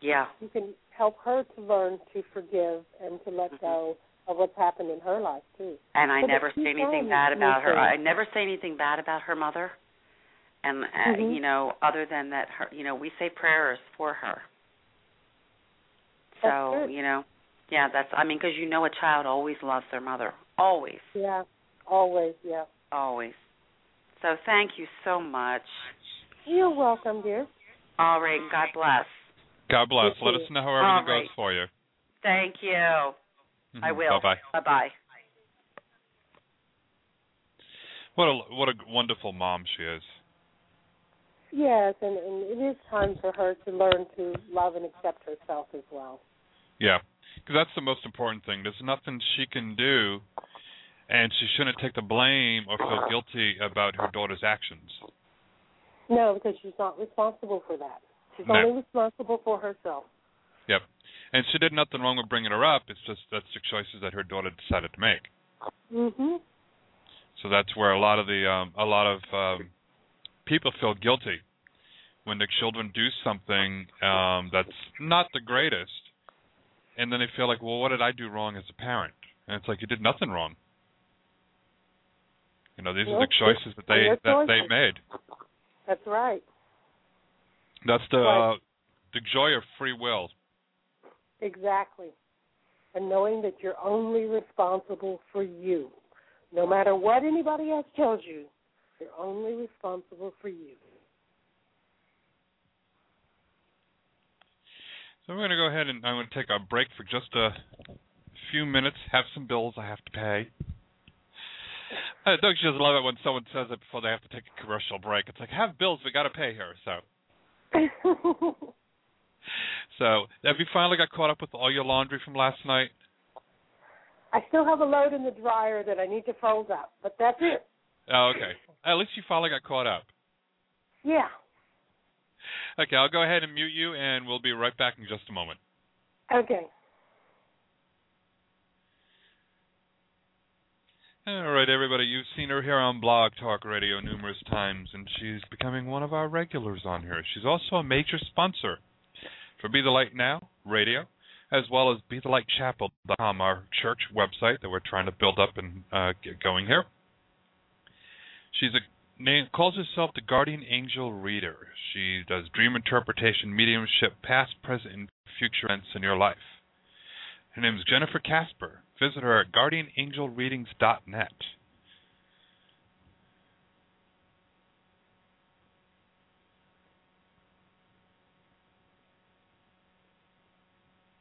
Yeah. You can help her to learn to forgive and to let mm-hmm. go of what's happened in her life too. And I So that never say anything bad about her. I never say anything bad about her mother. And uh, Mhm. you know, other than that, her, you know, we say prayers for her. That's So good. you know, yeah, that's. I mean, because you know, a child always loves their mother. Always, Yeah. Always, yeah. always. So thank you so much. You're welcome, dear. All right, God bless. God bless. You Let too. us know how everything All goes for you. Thank you. Mm-hmm. I will. Bye bye. Bye bye. What a what a wonderful mom she is. Yes, and, and it is time for her to learn to love and accept herself as well. Yeah, because that's the most important thing. There's nothing she can do, and she shouldn't take the blame or feel guilty about her daughter's actions. No, because she's not responsible for that. She's No. only responsible for herself. Yep. And she did nothing wrong with bringing her up. It's just that's the choices that her daughter decided to make. Mhm. So that's where a lot of the um, a lot of um, people feel guilty when their children do something um, that's not the greatest, and then they feel like, well, what did I do wrong as a parent? And it's like you did nothing wrong. You know, these are the choices that they're that they made. That's right. That's the uh, the joy of free will. Exactly. And knowing that you're only responsible for you. No matter what anybody else tells you, you're only responsible for you. So we're going to go ahead and I'm going to take a break for just a few minutes. Have some bills I have to pay. Uh, Doug just love it when someone says it before they have to take a commercial break. It's like have bills we got to pay here. So so have you finally got caught up with all your laundry from last night? I still have a load in the dryer that I need to fold up, but that's it. Oh, okay. At least you finally got caught up. Yeah. Okay, I'll go ahead and mute you, and we'll be right back in just a moment. Okay. All right, everybody, you've seen her here on Blog Talk Radio numerous times, and she's becoming one of our regulars on here. She's also a major sponsor for Be the Light Now Radio, as well as Be the Light Chapel.com, our church website that we're trying to build up and uh, get going here. She's a name, calls herself the Guardian Angel Reader. She does dream interpretation, mediumship, past, present, and future events in your life. Her name is Jennifer Casper. Visit her at guardianangelreadings.net.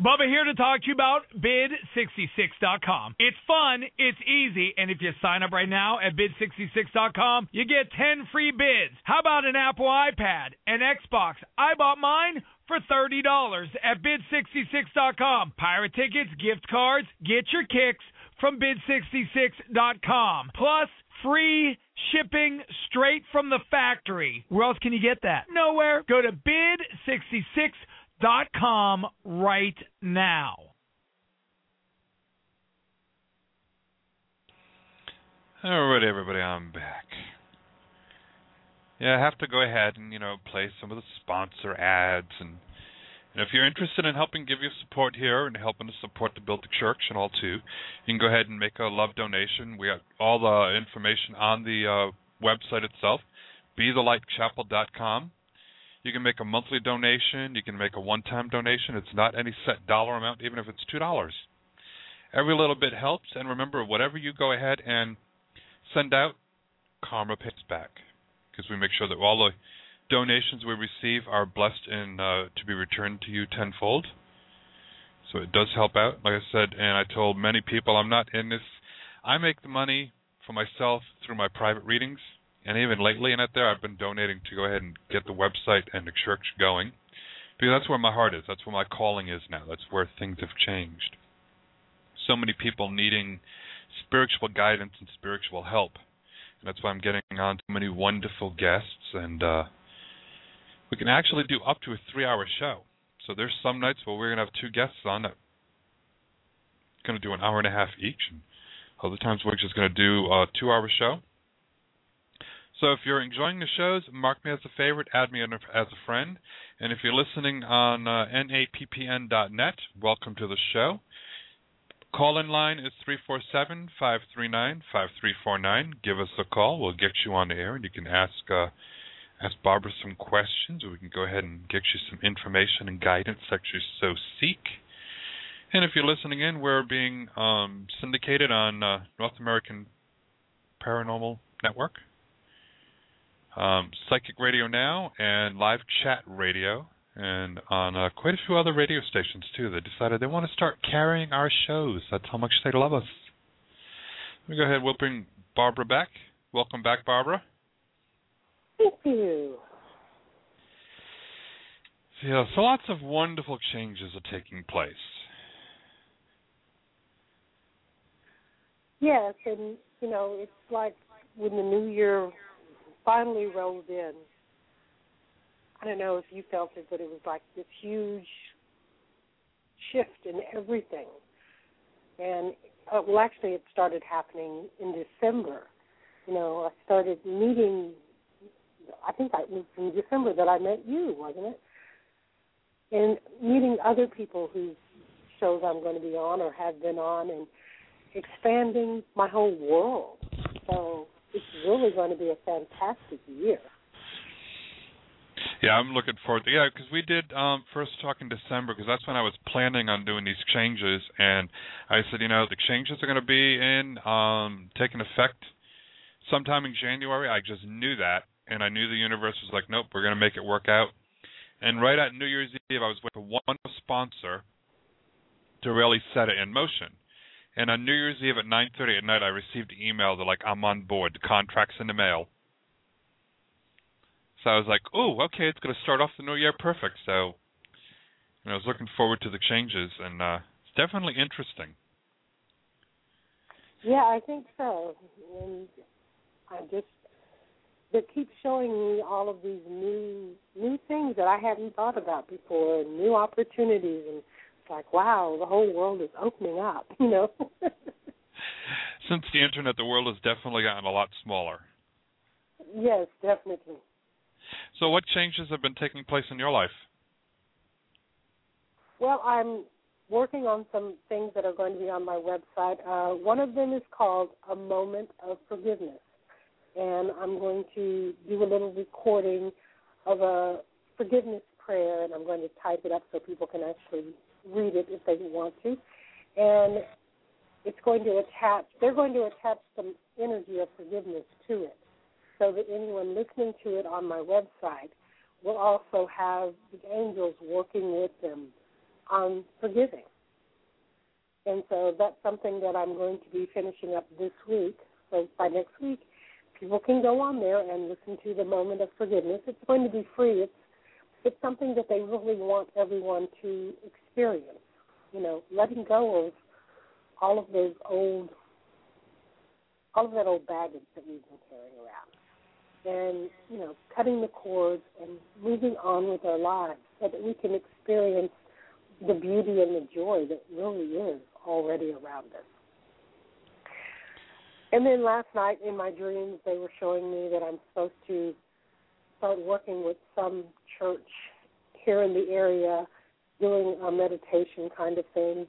Bubba here to talk to you about bid66.com. It's fun, it's easy, and if you sign up right now at bid66.com, you get 10 free bids. How about an Apple iPad, an Xbox? I bought mine for $30 at bid66.com. Pirate tickets, gift cards, get your kicks from bid66.com. Plus, free shipping straight from the factory. Where else can you get that? Nowhere. Go to bid66.com right now. All right, everybody, I'm back. Yeah, I have to go ahead and you know play some of the sponsor ads, and, and if you're interested in helping give your support here and helping to support the Build the Church and all too, you can go ahead and make a love donation. We got all the information on the uh, website itself, bethelightchapel.com. You can make a monthly donation. You can make a one-time donation. It's not any set dollar amount, even if it's two dollars. Every little bit helps, and remember, whatever you go ahead and send out, karma pays back because we make sure that all the donations we receive are blessed and uh, to be returned to you tenfold. So it does help out, like I said, and I told many people I'm not in this. I make the money for myself through my private readings, and even lately in it there, I've been donating to go ahead and get the website and the church going, because that's where my heart is. That's where my calling is now. That's where things have changed. So many people needing spiritual guidance and spiritual help. And that's why I'm getting on so many wonderful guests, and uh, we can actually do up to a three-hour show. So there's some nights where we're gonna have two guests on that gonna do an hour and a half each, and other times we're just gonna do a two-hour show. So if you're enjoying the shows, mark me as a favorite, add me as a friend, and if you're listening on uh, nappn.net, welcome to the show. Call in line is 347 539 5349. Give us a call. We'll get you on the air and you can ask uh, ask Barbara some questions we can go ahead and get you some information and guidance that you so seek. And if you're listening in, we're being um, syndicated on uh, North American Paranormal Network, um, Psychic Radio Now, and Live Chat Radio and on uh, quite a few other radio stations too. They decided they want to start carrying our shows. That's how much they love us. Let me go ahead. We'll bring Barbara back. Welcome back, Barbara. Thank you. Yeah, so lots of wonderful changes are taking place. Yes, and you know, it's like when the new year finally rolled in. I don't know if you felt it, but it was like this huge shift in everything. And uh, well, actually, it started happening in December. You know, I started meeting. I think it was in December that I met you, wasn't it? And meeting other people whose shows I'm going to be on or have been on, and expanding my whole world. So it's really going to be a fantastic year. Yeah, I'm looking forward to yeah, because we did um first talk in December because that's when I was planning on doing these changes, and I said, you know, the changes are going to be in um taking effect sometime in January. I just knew that, and I knew the universe was like, nope, we're going to make it work out. And right at New Year's Eve, I was with one sponsor to really set it in motion. And on New Year's Eve at 9:30 at night, I received an email that like I'm on board. Contract's in the mail. So I was like, oh, okay, it's going to start off the new year perfect. So know, I was looking forward to the changes, and uh, it's definitely interesting. Yeah, I think so. And I just they keep showing me all of these new new things that I hadn't thought about before, and new opportunities, and like, wow, the whole world is opening up. You know. Since the internet, the world has definitely gotten a lot smaller. yes, definitely. So, what changes have been taking place in your life? Well, I'm working on some things that are going to be on my website. Uh, one of them is called A Moment of Forgiveness. And I'm going to do a little recording of a forgiveness prayer, and I'm going to type it up so people can actually read it if they want to. And it's going to attach, they're going to attach some energy of forgiveness to it so that anyone listening to it on my website will also have the angels working with them on forgiving. And so that's something that I'm going to be finishing up this week. So by next week, people can go on there and listen to the moment of forgiveness. It's going to be free. It's it's something that they really want everyone to experience. You know, letting go of all of those old, all of that old baggage that we've been carrying around, and you know, cutting the cords and moving on with our lives so that we can experience the beauty and the joy that really is already around us. And then last night in my dreams, they were showing me that I'm supposed to start working with some church here in the area doing a meditation kind of thing.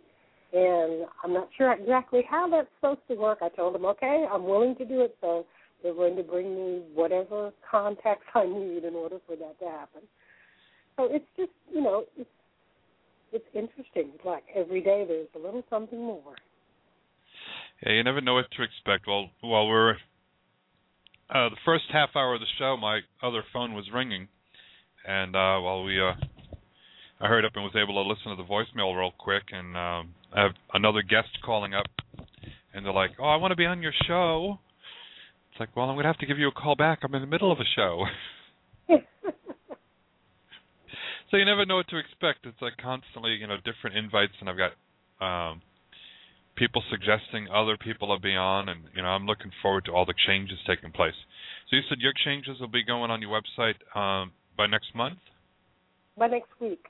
And I'm not sure exactly how that's supposed to work. I told them, okay, I'm willing to do it. So they're going to bring me whatever contacts I need in order for that to happen. So it's just, you know, it's it's interesting. It's like every day there's a little something more. Yeah, you never know what to expect. Well, while we're uh, the first half hour of the show, my other phone was ringing, and uh, while we, uh, I hurried up and was able to listen to the voicemail real quick, and um, I have another guest calling up, and they're like, "Oh, I want to be on your show." It's like, well, I'm gonna have to give you a call back. I'm in the middle of a show. so you never know what to expect. It's like constantly, you know, different invites, and I've got um, people suggesting other people to be on, and you know, I'm looking forward to all the changes taking place. So you said your changes will be going on your website um, by next month. By next week.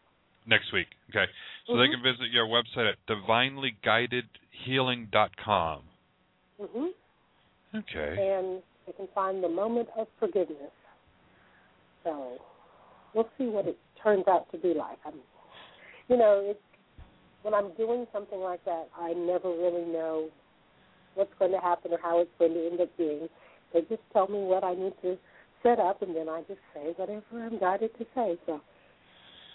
Next week, okay. So Mhm. they can visit your website at divinelyguidedhealing.com. Mhm. Okay. And they can find the moment of forgiveness. So we'll see what it turns out to be like. I'm, you know, it's when I'm doing something like that, I never really know what's going to happen or how it's going to end up being. They just tell me what I need to set up, and then I just say whatever I'm guided to say. So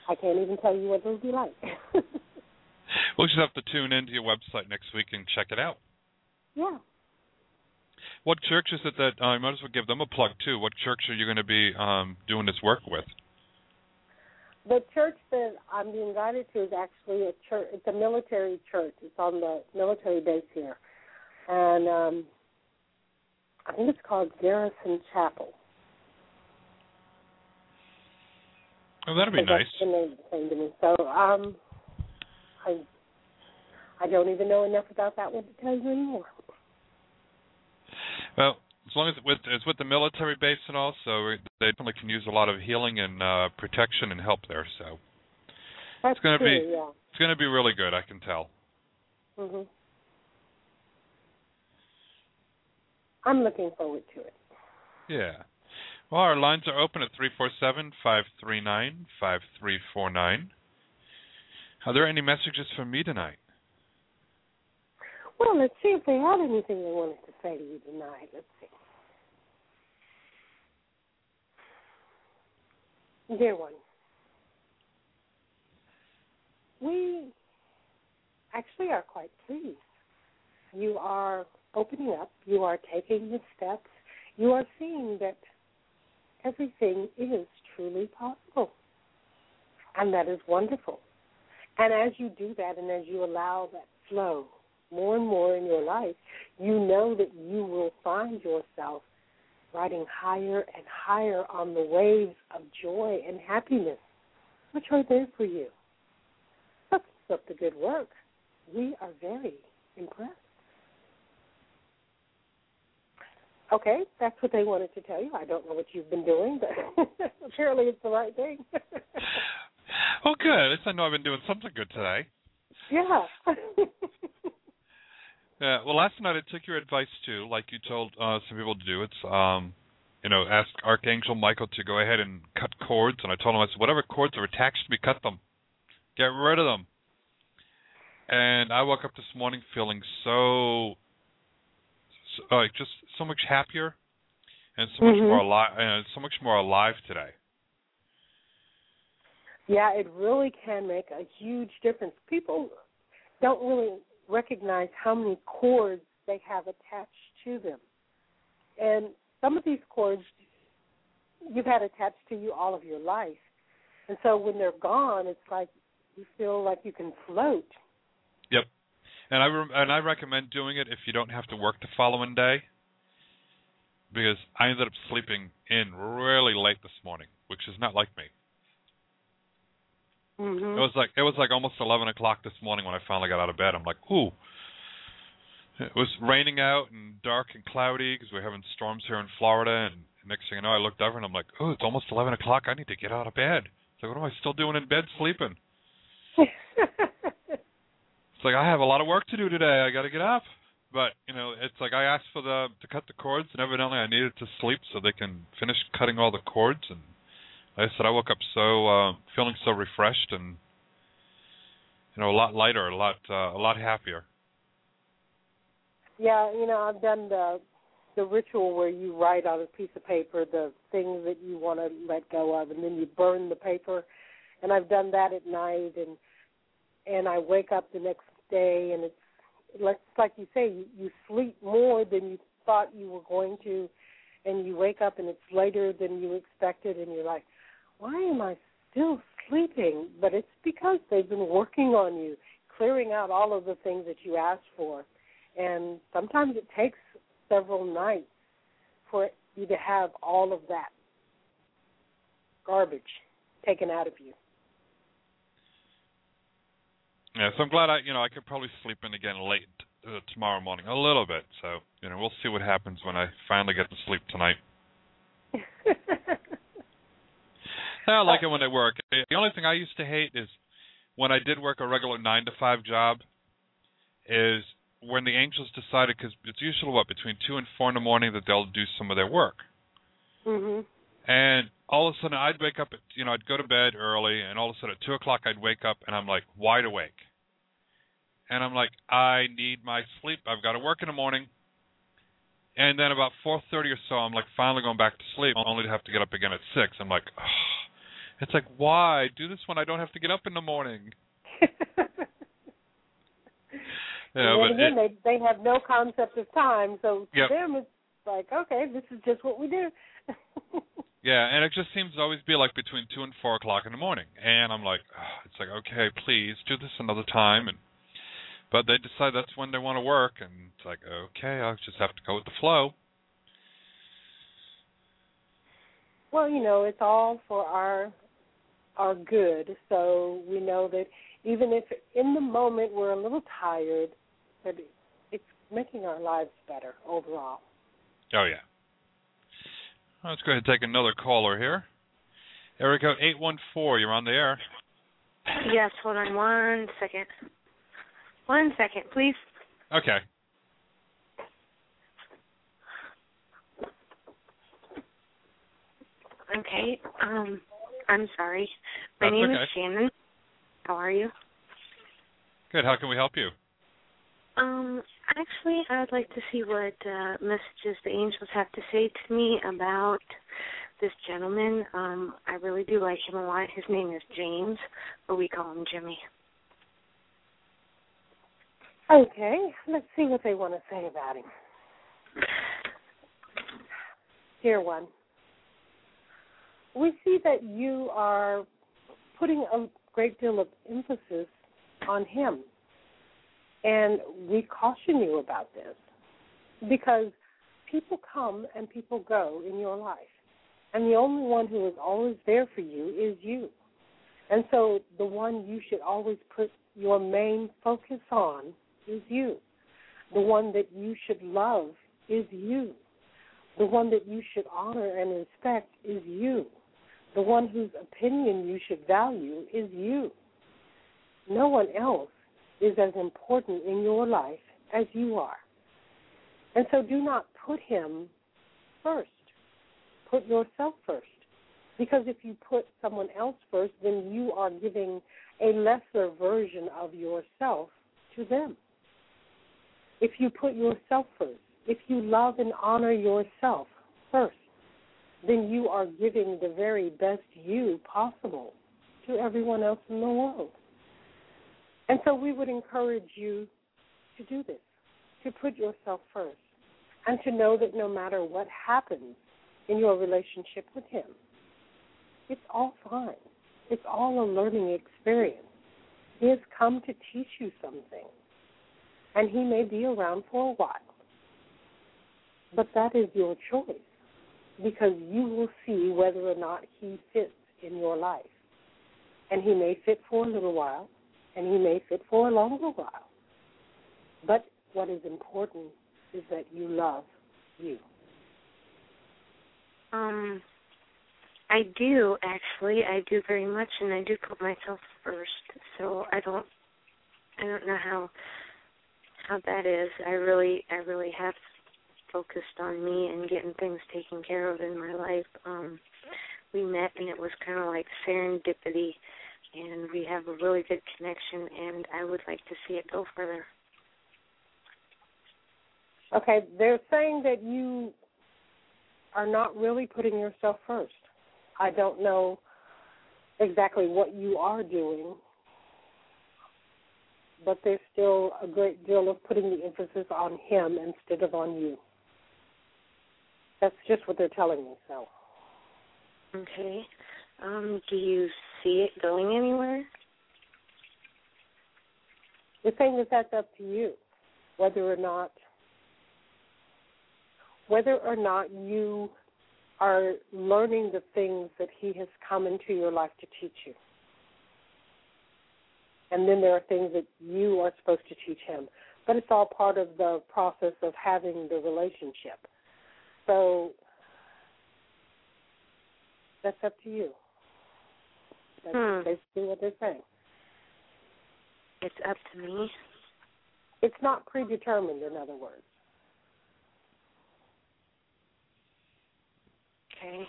I can't even tell you what it'll be like. We'll just have to tune into your website next week and check it out. yeah. What church is it that uh, I might as well give them a plug too? What church are you going to be um, doing this work with? The church that I'm being guided to is actually a church. It's a military church. It's on the military base here, and um, I think it's called Garrison Chapel. Oh, that'd be So nice. That's the name that came to me. So um, I I don't even know enough about that one to tell you anymore. Well, as long as it with, it's with the military base and all, so they definitely can use a lot of healing and uh, protection and help there. So That's it's going to be yeah. it's going to be really good. I can tell. Mhm. I'm looking forward to it. Yeah. Well, our lines are open at three four seven five three nine five three four nine. Are there any messages for me tonight? Well, let's see if they had anything they wanted to say to you tonight. Let's see. Dear one, we actually are quite pleased. You are opening up, you are taking the steps, you are seeing that everything is truly possible. And that is wonderful. And as you do that and as you allow that flow more and more in your life, you know that you will find yourself riding higher and higher on the waves of joy and happiness, which are there for you. So keep up the good work. We are very impressed. Okay, that's what they wanted to tell you. I don't know what you've been doing, but apparently it's the right thing. Oh, good. At least I know I've been doing something good today. yeah. Yeah. Well, last night I took your advice too, like you told uh, some people to do. It's um, you know, ask Archangel Michael to go ahead and cut cords, and I told him I said whatever cords are attached to me, cut them, get rid of them. And I woke up this morning feeling so, so like just so much happier, and so much Mhm. more alive, and so much more alive today. Yeah, it really can make a huge difference. People don't really recognize how many cords they have attached to them. And some of these cords you've had attached to you all of your life. And so when they're gone, it's like You feel like you can float. Yep. And I rem- and I recommend doing it if you don't have to work the following day. Because I ended up sleeping in really late this morning, which is not like me. Mm-hmm. It was like it was like almost eleven o'clock this morning when I finally got out of bed. I'm like, ooh. It was raining out and dark and cloudy because we're having storms here in Florida. And next thing I know, I looked over and I'm like, oh, it's almost eleven o'clock. I need to get out of bed. So what am I still doing in bed sleeping? It's like I have a lot of work to do today. I got to get up. But you know, it's like I asked for the to cut the cords, and evidently I needed to sleep so they can finish cutting all the cords. And like I said, I woke up so uh, feeling so refreshed and you know a lot lighter, a lot uh, a lot happier. Yeah, you know, I've done the the ritual where you write on a piece of paper the things that you want to let go of, and then you burn the paper. And I've done that at night, and and I wake up the next day, and it's like like you say, you, you sleep more than you thought you were going to, and you wake up and it's later than you expected, and you're like, why am I still sleeping? But it's because they've been working on you, clearing out all of the things that you asked for, and sometimes it takes several nights for you to have all of that garbage taken out of you. Yeah, so I'm glad I you know I could probably sleep in again late uh, tomorrow morning a little bit. So you know we'll see what happens when I finally get to sleep tonight. I like it when I work. The only thing I used to hate is when I did work a regular nine to five job. Is when the angels decided because it's usually what between two and four in the morning that they'll do some of their work. Mhm. And all of a sudden, I'd wake up at you know I'd go to bed early, and all of a sudden at two o'clock I'd wake up and I'm like wide awake, and I'm like I need my sleep. I've got to work in the morning. And then about four thirty or so, I'm like finally going back to sleep, only to have to get up again at six. I'm like, oh. It's like why do this when I don't have to get up in the morning? Yeah, and but again, it, they they have no concept of time, so to them it's like, okay, this is just what we do. Yeah, and it just seems to always be like between two and four o'clock in the morning, and I'm like, oh, it's like okay, please do this another time, and but they decide that's when they want to work, and it's like okay, I'll just have to go with the flow. well, you know, it's all for our our good. So we know that even if in the moment we're a little tired, that it's making our lives better overall. Oh yeah. Let's go ahead and take another caller here. Area code eight one four. You're on the air. Yes, hold on one second. One second, please. Okay. Okay. Um, I'm sorry. My That's name okay. is Shannon. How are you? Good. How can we help you? Um, actually, I'd like to see what uh, messages the angels have to say to me about this gentleman. Um, I really do like him a lot. His name is James, but we call him Jimmy. Okay, let's see what they want to say about him. Dear one, we see that you are putting a great deal of emphasis on him. And we caution you about this because people come and people go in your life. And the only one who is always there for you is you. And so the one you should always put your main focus on is you. The one that you should love is you. The one that you should honor and respect is you. The one whose opinion you should value is you. No one else is as important in your life as you are. And so do not put him first. Put yourself first. Because if you put someone else first, then you are giving a lesser version of yourself to them. If you put yourself first, if you love and honor yourself first, then you are giving the very best you possible to everyone else in the world. And so we would encourage you to do this, to put yourself first, and to know that no matter what happens in your relationship with Him, it's all fine. It's all a learning experience. He has come to teach you something. And he may be around for a while. But that is your choice because you will see whether or not he fits in your life. And he may fit for a little while, and he may fit for a longer while. But what is important is that you love you. Um, I do actually. I do very much, and I do put myself first. So I don't, I don't know how, how that is. I really, I really have focused on me and getting things taken care of in my life. Um, we met, and it was kind of like serendipity, and we have a really good connection. And I would like to see it go further. Okay, they're saying that you are not really putting yourself first. I don't know exactly what you are doing, but there's still a great deal of putting the emphasis on him instead of on you. That's just what they're telling me, so. Okay. Um, do you see it going anywhere? They're saying that that's up to you, whether or not whether or not you are learning the things that he has come into your life to teach you. And then there are things that you are supposed to teach him. But it's all part of the process of having the relationship. So that's up to you. That's Hmm. basically what they're saying. It's up to me. It's not predetermined, in other words. Okay.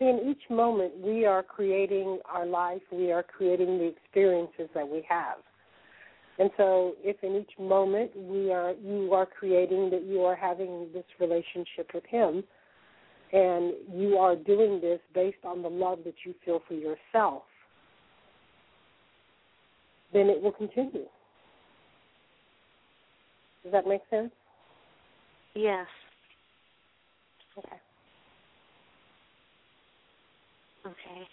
In each moment, we are creating our life, we are creating the experiences that we have. And so, if in each moment we are, you are creating that you are having this relationship with Him, and you are doing this based on the love that you feel for yourself, then it will continue. Does that make sense? Yes. Okay. Okay.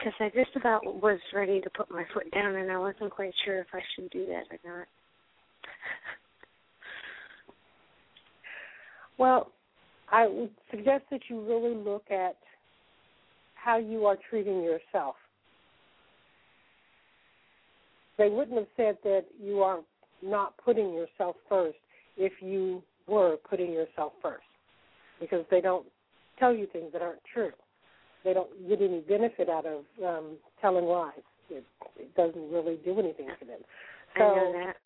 Because I just about was ready to put my foot down, and I wasn't quite sure if I should do that or not. Well, I would suggest that you really look at how you are treating yourself. They wouldn't have said that you are not putting yourself first if you were putting yourself first, because they don't tell you things that aren't true. They don't get any benefit out of um, telling lies. It, it doesn't really do anything for them. So, I know that.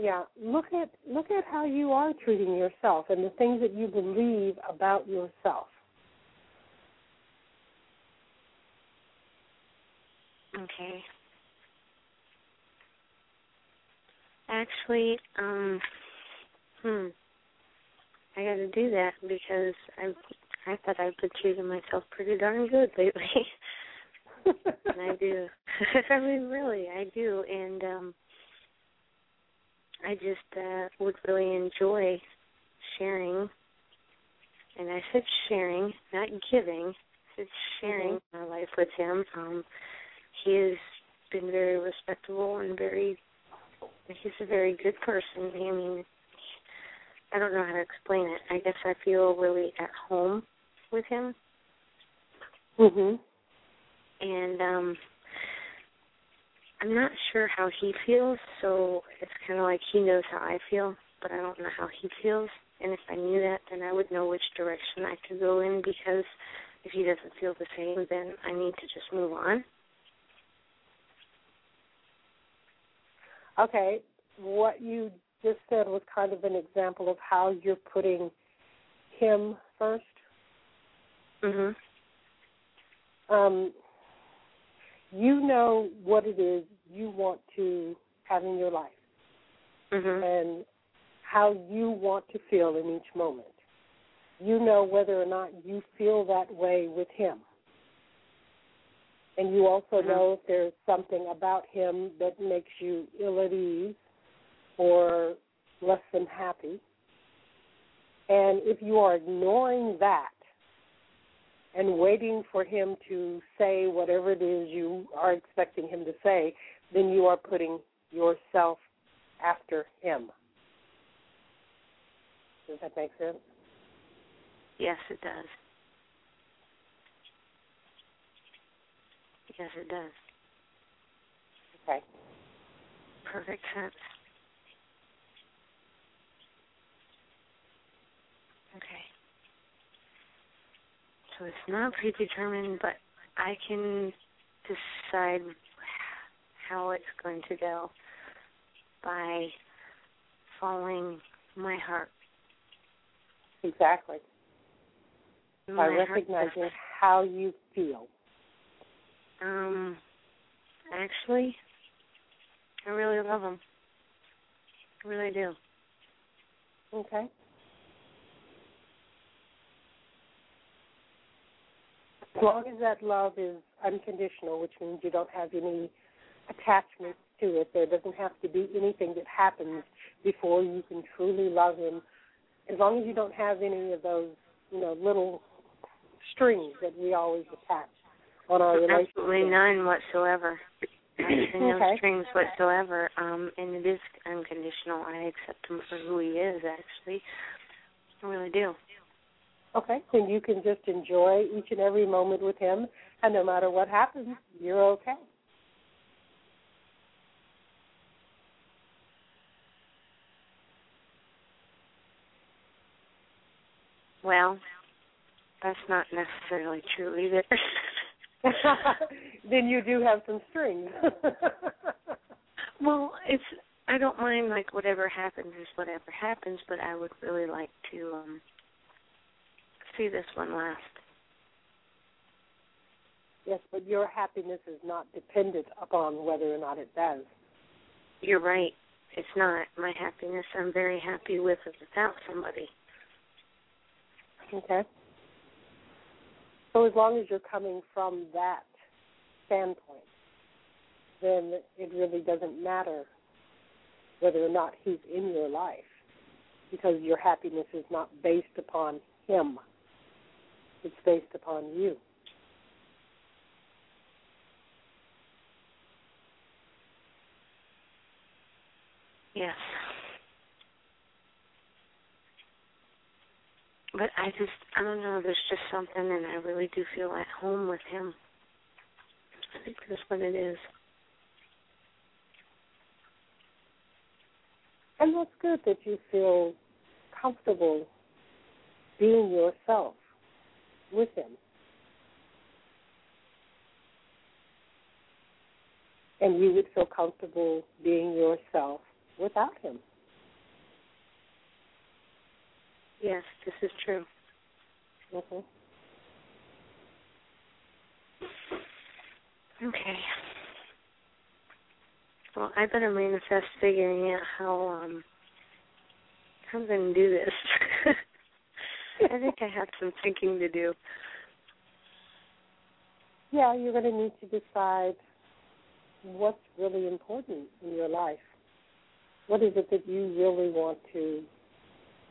yeah, look at look at how you are treating yourself and the things that you believe about yourself. Okay. Actually, um, hmm, I got to do that because I I thought I've been treating myself pretty darn good lately. and I do. I mean, really, I do, and um, I just uh, would really enjoy sharing. And I said sharing, not giving. I said sharing my life with him. Um, he has been very respectable and very. He's a very good person. I mean, I don't know how to explain it. I guess I feel really at home with him. Mhm. and um I'm not sure how he feels, so it's kind of like he knows how I feel, but I don't know how he feels. And if I knew that, then I would know which direction I could go in because if he doesn't feel the same, then I need to just move on. Okay, what you just said was kind of an example of how you're putting him first. Mhm. Um, you know what it is you want to have in your life Mhm. and how you want to feel in each moment. You know whether or not you feel that way with him. And you also Mhm. know if there's something about him that makes you ill at ease or less than happy. And if you are ignoring that, and waiting for him to say whatever it is you are expecting him to say, then you are putting yourself after him. Does that make sense? Yes, it does. Yes, it does. Okay. Perfect sense. Okay. So it's not predetermined, but I can decide how it's going to go by following my heart. Exactly. My By recognizing how you feel. Um, actually, I really love him. I really do. Okay. As long as that love is unconditional, which means you don't have any attachment to it, there doesn't have to be anything that happens before you can truly love him. As long as you don't have any of those, you know, little strings that we always attach on our relationship. Absolutely none whatsoever. Absolutely no Okay. strings whatsoever. Um, and it is unconditional. I accept him for who he is. Actually, I really do. Okay, then you can just enjoy each and every moment with him, and no matter what happens, you're okay. Well, that's not necessarily true either. then you do have some strings. well, it's I don't mind like whatever happens is whatever happens, but I would really like to um see this one last. yes, but your happiness is not dependent upon whether or not it does. You're right. It's not my happiness. I'm very happy with or without somebody. Okay. So as long as you're coming from that standpoint, then it really doesn't matter whether or not he's in your life because your happiness is not based upon him. It's based upon you. Yes. But I just, I don't know, there's just something, and I really do feel at home with him. I think that's what it is. And that's good that you feel comfortable being yourself with him. And you would feel comfortable being yourself without him. Yes, this is true. Mm-hmm. Okay. Well, I better manifest figuring out how um how I'm gonna do this. I think I have some thinking to do. Yeah, you're going to need to decide what's really important in your life. What is it that you really want to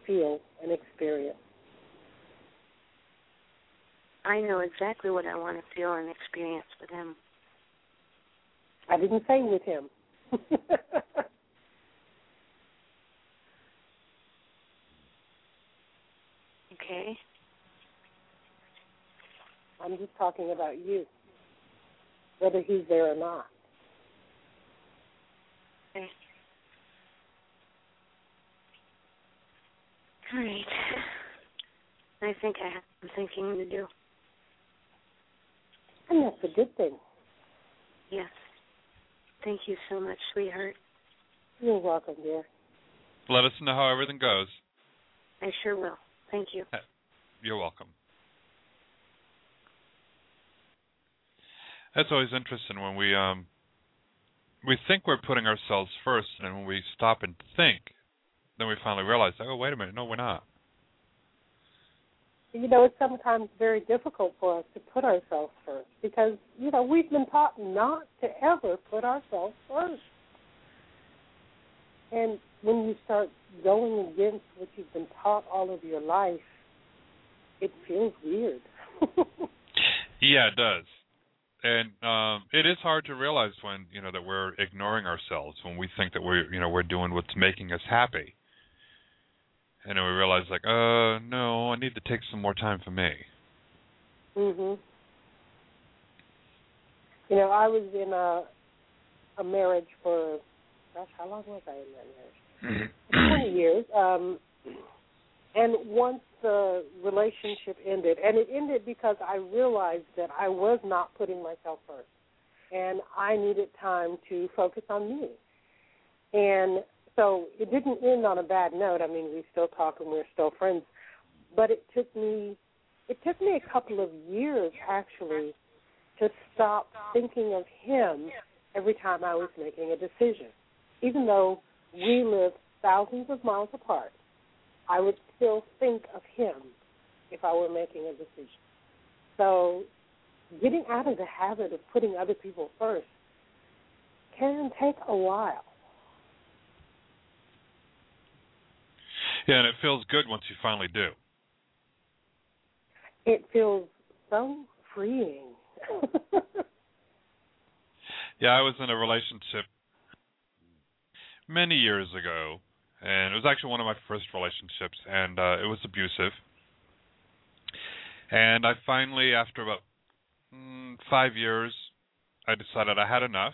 feel and experience? I know exactly what I want to feel and experience with him. I didn't say with him. Okay. I'm just talking about you, whether he's there or not. Okay. All right. I think I have some thinking to do. And that's a good thing. Yes. Thank you so much, sweetheart. You're welcome, dear. Let us know how everything goes. I sure will. Thank you. You're welcome. That's always interesting when we um we think we're putting ourselves first and when we stop and think, then we finally realize, oh wait a minute, no we're not. You know, it's sometimes very difficult for us to put ourselves first because, you know, we've been taught not to ever put ourselves first. And when you start going against what you've been taught all of your life, it feels weird. Yeah, it does. And um it is hard to realize when, you know, that we're ignoring ourselves when we think that we're, you know, we're doing what's making us happy. And then we realize like, uh no, I need to take some more time for me. Mhm. You know, I was in a a marriage for gosh, how long was I in that marriage? Twenty years. Um and once the relationship ended, and it ended because I realized that I was not putting myself first, and I needed time to focus on me. And so it didn't end on a bad note. I mean, we still talk and we're still friends, but it took me it took me a couple of years actually to stop thinking of him every time I was making a decision, even though we live thousands of miles apart. I would still think of him if I were making a decision. So, getting out of the habit of putting other people first can take a while. Yeah, and it feels good once you finally do. It feels so freeing. Yeah, I was in a relationship many years ago, and it was actually one of my first relationships, and uh, it was abusive. And I finally, after about mm, five years, I decided I had enough.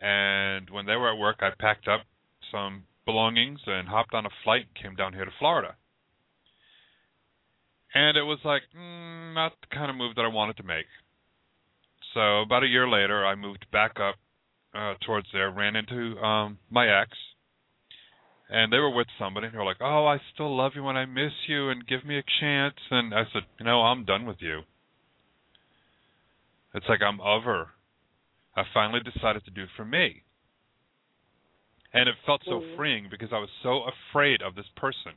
And when they were at work, I packed up some belongings and hopped on a flight and came down here to Florida. And it was like mm, not the kind of move that I wanted to make. So about a year later, I moved back up uh, towards there, ran into um, my ex, and they were with somebody. And they were like, "Oh, I still love you and I miss you, and give me a chance." And I said, "You know, I'm done with you. It's like I'm over. I finally decided to do it for me." And it felt so Mhm. freeing because I was so afraid of this person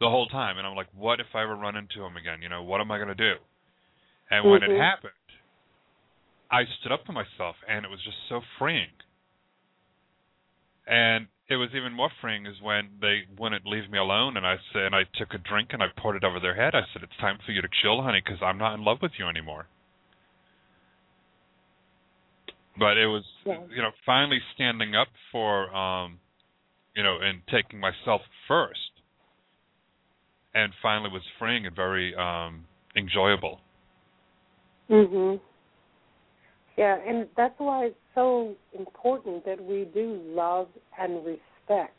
the whole time, and I'm like, "What if I ever run into him again? You know, what am I going to do?" And when it Mhm. happened, I stood up for myself, and it was just so freeing. And it was even more freeing is when they wouldn't leave me alone, and I said, and I took a drink and I poured it over their head. I said, "It's time for you to chill, honey, because I'm not in love with you anymore." But it was, Yeah. you know, finally standing up for, um, you know, and taking myself first, and finally was freeing and very um enjoyable. Mhm. Yeah, and that's why it's so important that we do love and respect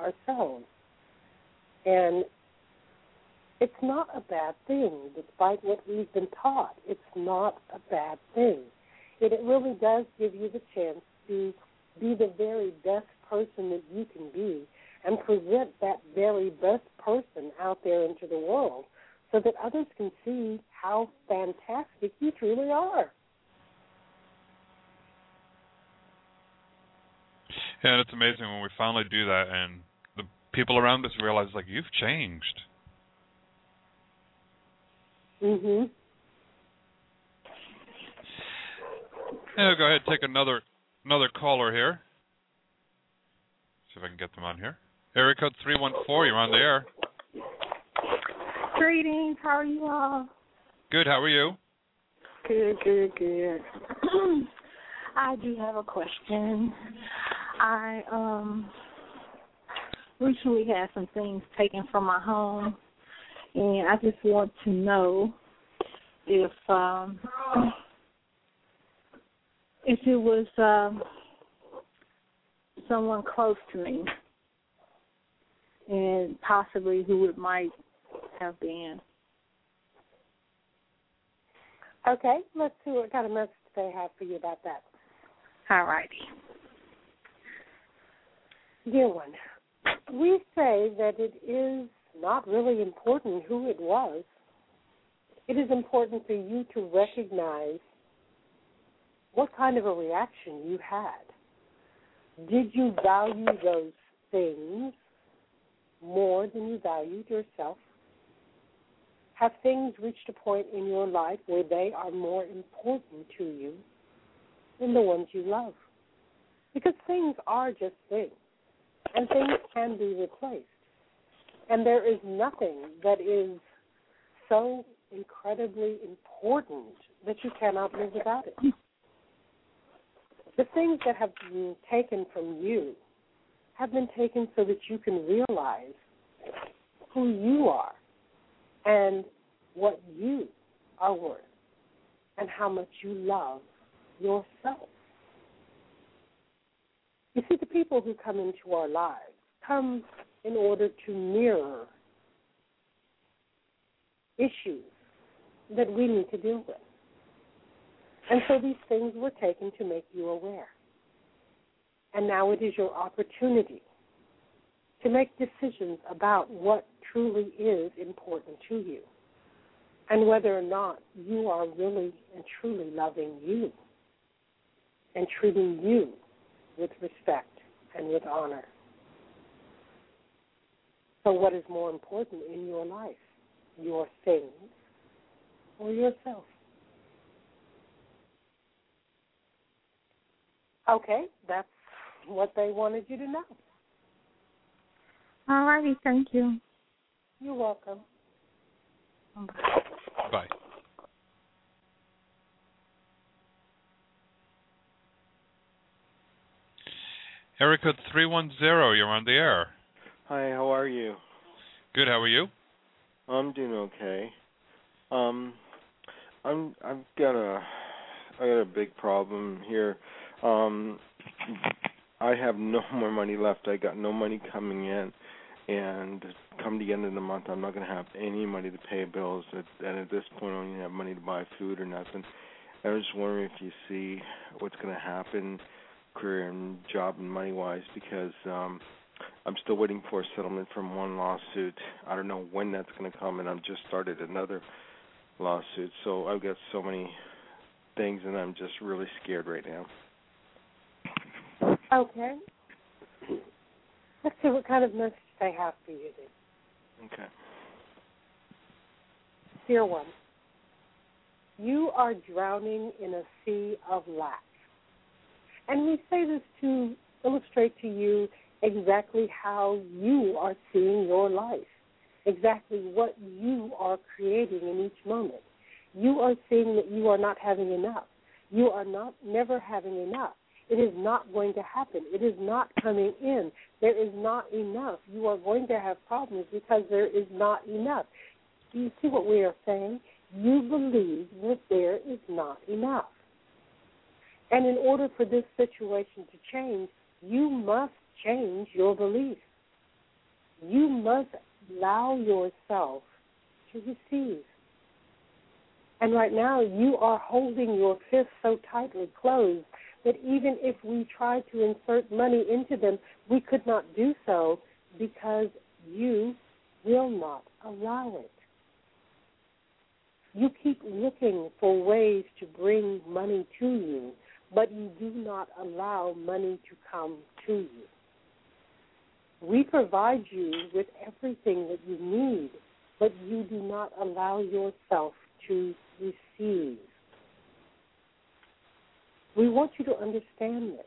ourselves. And it's not a bad thing, despite what we've been taught. It's not a bad thing. It, it really does give you the chance to be the very best person that you can be and present that very best person out there into the world so that others can see how fantastic you truly are. And it's amazing when we finally do that, and the people around us realize, like, you've changed. Mhm. Yeah, go ahead, and take another another caller here. See if I can get them on here. Area code three one four. You're on the air. Greetings. How are you all? Good. How are you? Good, good, good. I do have a question. I um recently had some things taken from my home, and I just want to know if um if it was um someone close to me, and possibly who it might have been. Okay, let's see what kind of message they have for you about that. All righty. Dear one, we say that it is not really important who it was. It is important for you to recognize what kind of a reaction you had. Did you value those things more than you valued yourself? Have things reached a point in your life where they are more important to you than the ones you love? Because things are just things, and things can be replaced. And there is nothing that is so incredibly important that you cannot live without it. The things that have been taken from you have been taken so that you can realize who you are and what you are worth and how much you love yourself. You see, the people who come into our lives come in order to mirror issues that we need to deal with. And so these things were taken to make you aware. And now it is your opportunity to make decisions about what truly is important to you and whether or not you are really and truly loving you and treating you with respect and with honor. So, what is more important in your life, your things or yourself? Okay, that's what they wanted you to know. All righty, thank you. You're welcome. Bye. Area code 310, you're on the air. Hi, how are you? Good, how are you? I'm doing okay. Um I'm I've got a I got a big problem here. Um I have no more money left. I got no money coming in and come the end of the month I'm not gonna have any money to pay bills and at this point I don't even have money to buy food or nothing. I was just wondering if you see what's gonna happen career and job and money wise because um I'm still waiting for a settlement from one lawsuit. I don't know when that's going to come, and I've just started another lawsuit. So I've got so many things, and I'm just really scared right now. Okay. Let's see what kind of message they have for you then. Okay. Dear one, you are drowning in a sea of lack. And we say this to illustrate to you exactly how you are seeing your life, exactly what you are creating in each moment. You are seeing that you are not having enough. You are not never having enough. It is not going to happen. It is not coming in. There is not enough. You are going to have problems because there is not enough. Do you see what we are saying? You believe that there is not enough. And in order for this situation to change, you must change your beliefs. You must allow yourself to receive. And right now, you are holding your fists so tightly closed that even if we tried to insert money into them, we could not do so because you will not allow it. You keep looking for ways to bring money to you, but you do not allow money to come to you. We provide you with everything that you need, but you do not allow yourself to receive. We want you to understand this.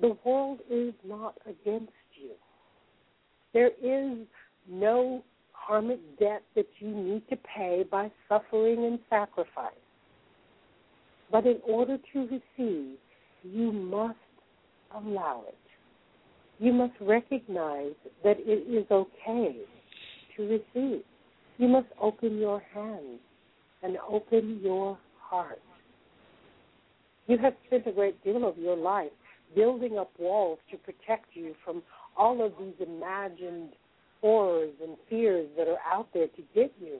The world is not against you. There is no karmic debt that you need to pay by suffering and sacrifice. But in order to receive, you must allow it. You must recognize that it is okay to receive. You must open your hands and open your heart. You have spent a great deal of your life building up walls to protect you from all of these imagined horrors and fears that are out there to get you.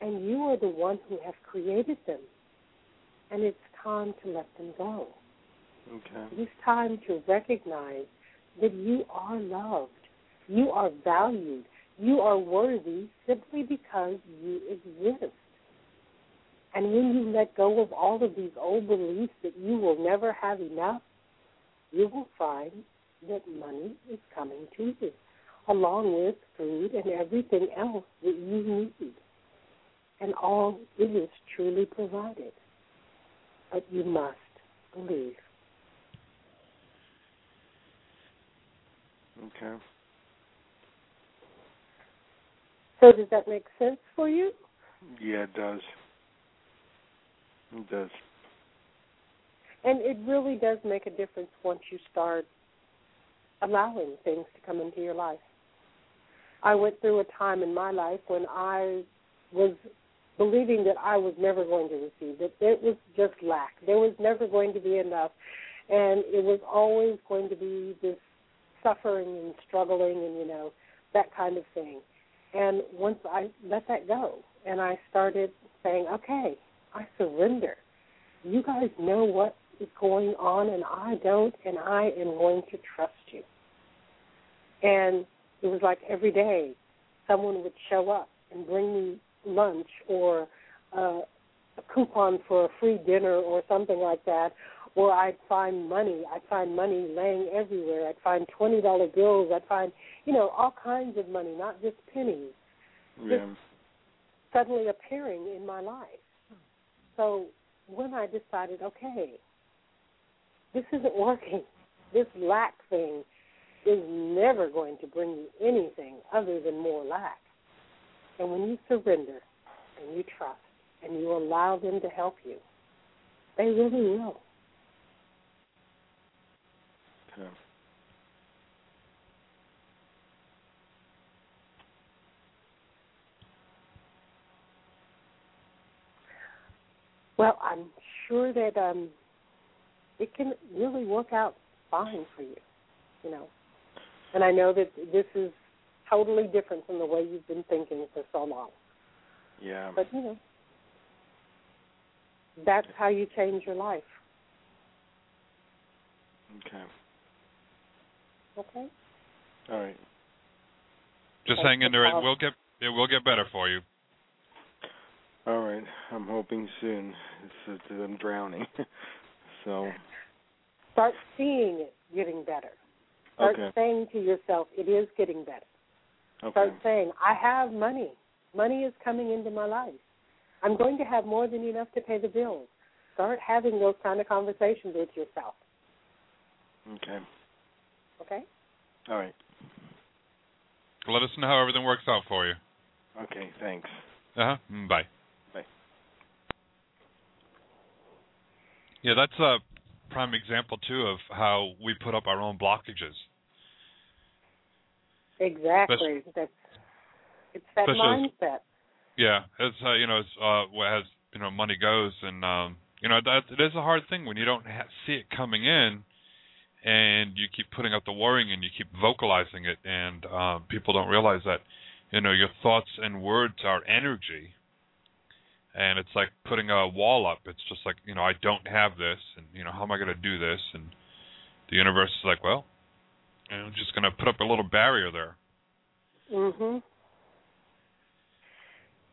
And you are the one who have created them. And it's time to let them go. Okay. It is time to recognize that you are loved. You are valued. You are worthy simply because you exist. And when you let go of all of these old beliefs that you will never have enough, you will find that money is coming to you, along with food and everything else that you need. And all is truly provided. But you must believe. Okay. So does that make sense for you? Yeah, it does. It does. And it really does make a difference once you start allowing things to come into your life. I went through a time in my life when I was believing that I was never going to receive, that it was just lack. There was never going to be enough. And it was always going to be this suffering and struggling and, you know, that kind of thing. And once I let that go and I started saying, okay, I surrender. You guys know what is going on and I don't, and I am going to trust you. And it was like every day someone would show up and bring me lunch or uh, a coupon for a free dinner or something like that, or I'd find money. I'd find money laying everywhere. I'd find twenty dollar bills. I'd find, you know, all kinds of money, not just pennies, Yeah. suddenly appearing in my life. So when I decided, okay, this isn't working. This lack thing is never going to bring you anything other than more lack. And when you surrender and you trust and you allow them to help you, they really will. Okay. Well, I'm sure that um it can really work out fine for you, you know. And I know that this is totally different from the way you've been thinking for so long. Yeah. But you know, that's how you change your life. Okay. Okay. All right. Just Thanks hang in there. It calling. will get it will get better for you. All right. I'm hoping soon. It's, it's, I'm drowning. so. Start seeing it getting better. Start Okay. saying to yourself, "It is getting better." Okay. Start saying, "I have money. Money is coming into my life. I'm going to have more than enough to pay the bills." Start having those kind of conversations with yourself. Okay. Okay. All right. Let us know how everything works out for you. Okay. Thanks. Uh huh. Bye. Bye. Yeah, that's a prime example too of how we put up our own blockages. Exactly. That's it's that especially as- mindset. Yeah, it's uh, you know, it's uh, what as you know, money goes, and um, you know, that it is a hard thing when you don't ha- see it coming in, and you keep putting up the worrying and you keep vocalizing it, and um, people don't realize that, you know, your thoughts and words are energy, and it's like putting a wall up. It's just like you know, I don't have this, and you know, how am I going to do this? And the universe is like, well, I'm just going to put up a little barrier there. Mhm.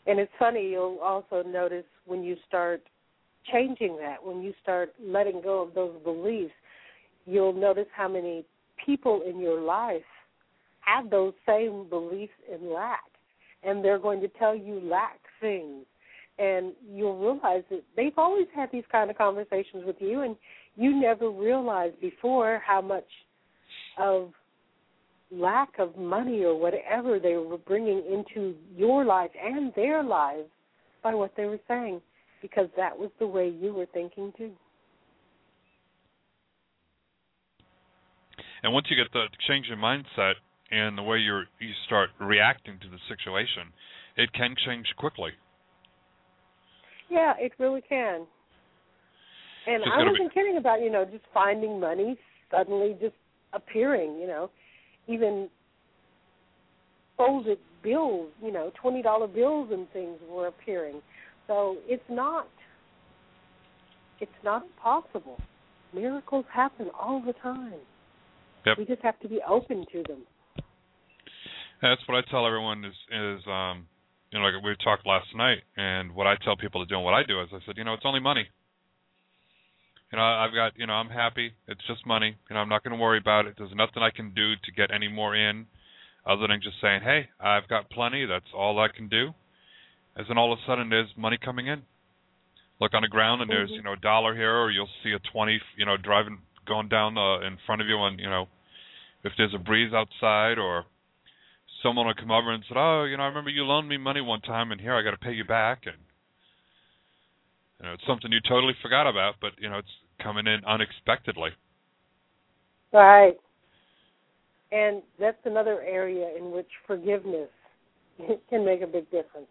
And it's funny, you'll also notice when you start changing that, when you start letting go of those beliefs, you'll notice how many people in your life have those same beliefs in lack. And they're going to tell you lack things. And you'll realize that they've always had these kind of conversations with you, and you never realized before how much of lack of money or whatever they were bringing into your life and their lives by what they were saying because that was the way you were thinking too. And once you get the change in mindset and the way you you start reacting to the situation, it can change quickly. Yeah, it really can. And Just I gotta be- wasn't kidding about, you know, just finding money suddenly just appearing, you know, even folded bills, you know, twenty dollar bills and things were appearing. So it's not it's not impossible. Miracles happen all the time. Yep. We just have to be open to them. That's what I tell everyone is is um you know like we talked last night and what I tell people to do and what I do is I said, you know, it's only money. You know, I've got, you know, I'm happy. It's just money. You know, I'm not going to worry about it. There's nothing I can do to get any more in other than just saying, "Hey, I've got plenty. That's all I can do." As then all of a sudden there's money coming in. Look on the ground and there's, Mhm. you know, a dollar here or you'll see a 20, you know, driving going down uh, in front of you and, you know, if there's a breeze outside or someone will come over and say, "Oh, you know, I remember you loaned me money one time, and here I got to pay you back," and you know, it's something you totally forgot about, but you know, it's coming in unexpectedly. Right. And that's another area in which forgiveness can make a big difference.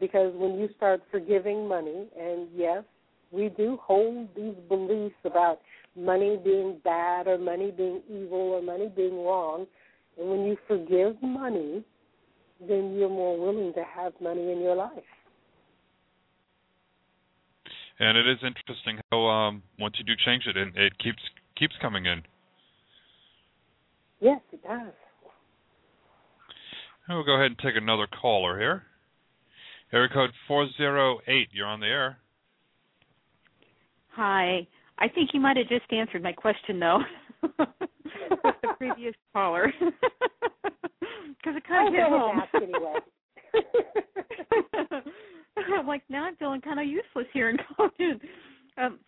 Because when you start forgiving money, and yes, we do hold these beliefs about money being bad or money being evil or money being wrong, and when you forgive money, then you're more willing to have money in your life. And it is interesting how um once you do change it, and it keeps keeps coming in. Yes, it does. And we'll go ahead and take another caller here. Area code 408, you're on the air. Hi. I think you might have just answered my question, though, with the previous caller. Because it kind of hit home. Ask anyway. I'm like, now I'm feeling kind of useless here in college. Um,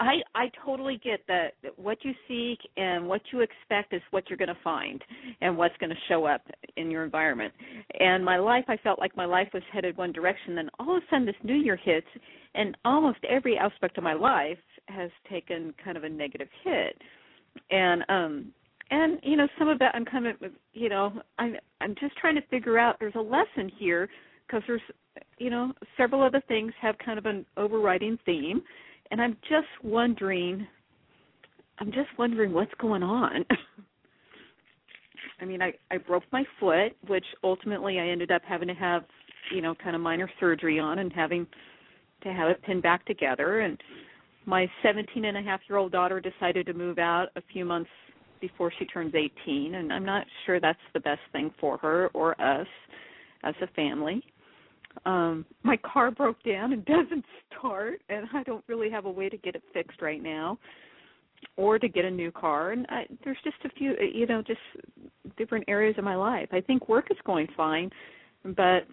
I I totally get that what you seek and what you expect is what you're going to find and what's going to show up in your environment. And my life, I felt like my life was headed one direction. Then all of a sudden, this new year hits, and almost every aspect of my life has taken kind of a negative hit. And um and you know some of that I'm kind of you know I'm I'm just trying to figure out. There's a lesson here because there's you know several other things have kind of an overriding theme and I'm just wondering I'm just wondering what's going on. I mean, I I broke my foot, which ultimately I ended up having to have, you know, kind of minor surgery on and having to have it pinned back together and my 17 and a half year old daughter decided to move out a few months before she turns 18 and I'm not sure that's the best thing for her or us as a family um my car broke down and doesn't start and I don't really have a way to get it fixed right now or to get a new car and I, there's just a few you know just different areas of my life. I think work is going fine but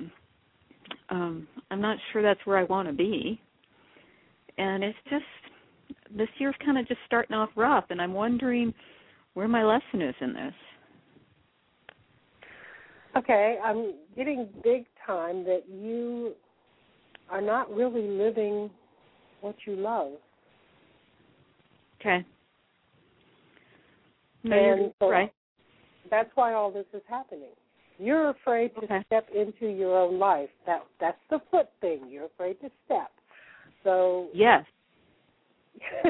um I'm not sure that's where I want to be. And it's just this year's kind of just starting off rough and I'm wondering where my lesson is in this. Okay, I'm getting big time that you are not really living what you love. Okay. No, and so right. that's why all this is happening. You're afraid to Okay. step into your own life. That that's the foot thing. You're afraid to step. So Yes.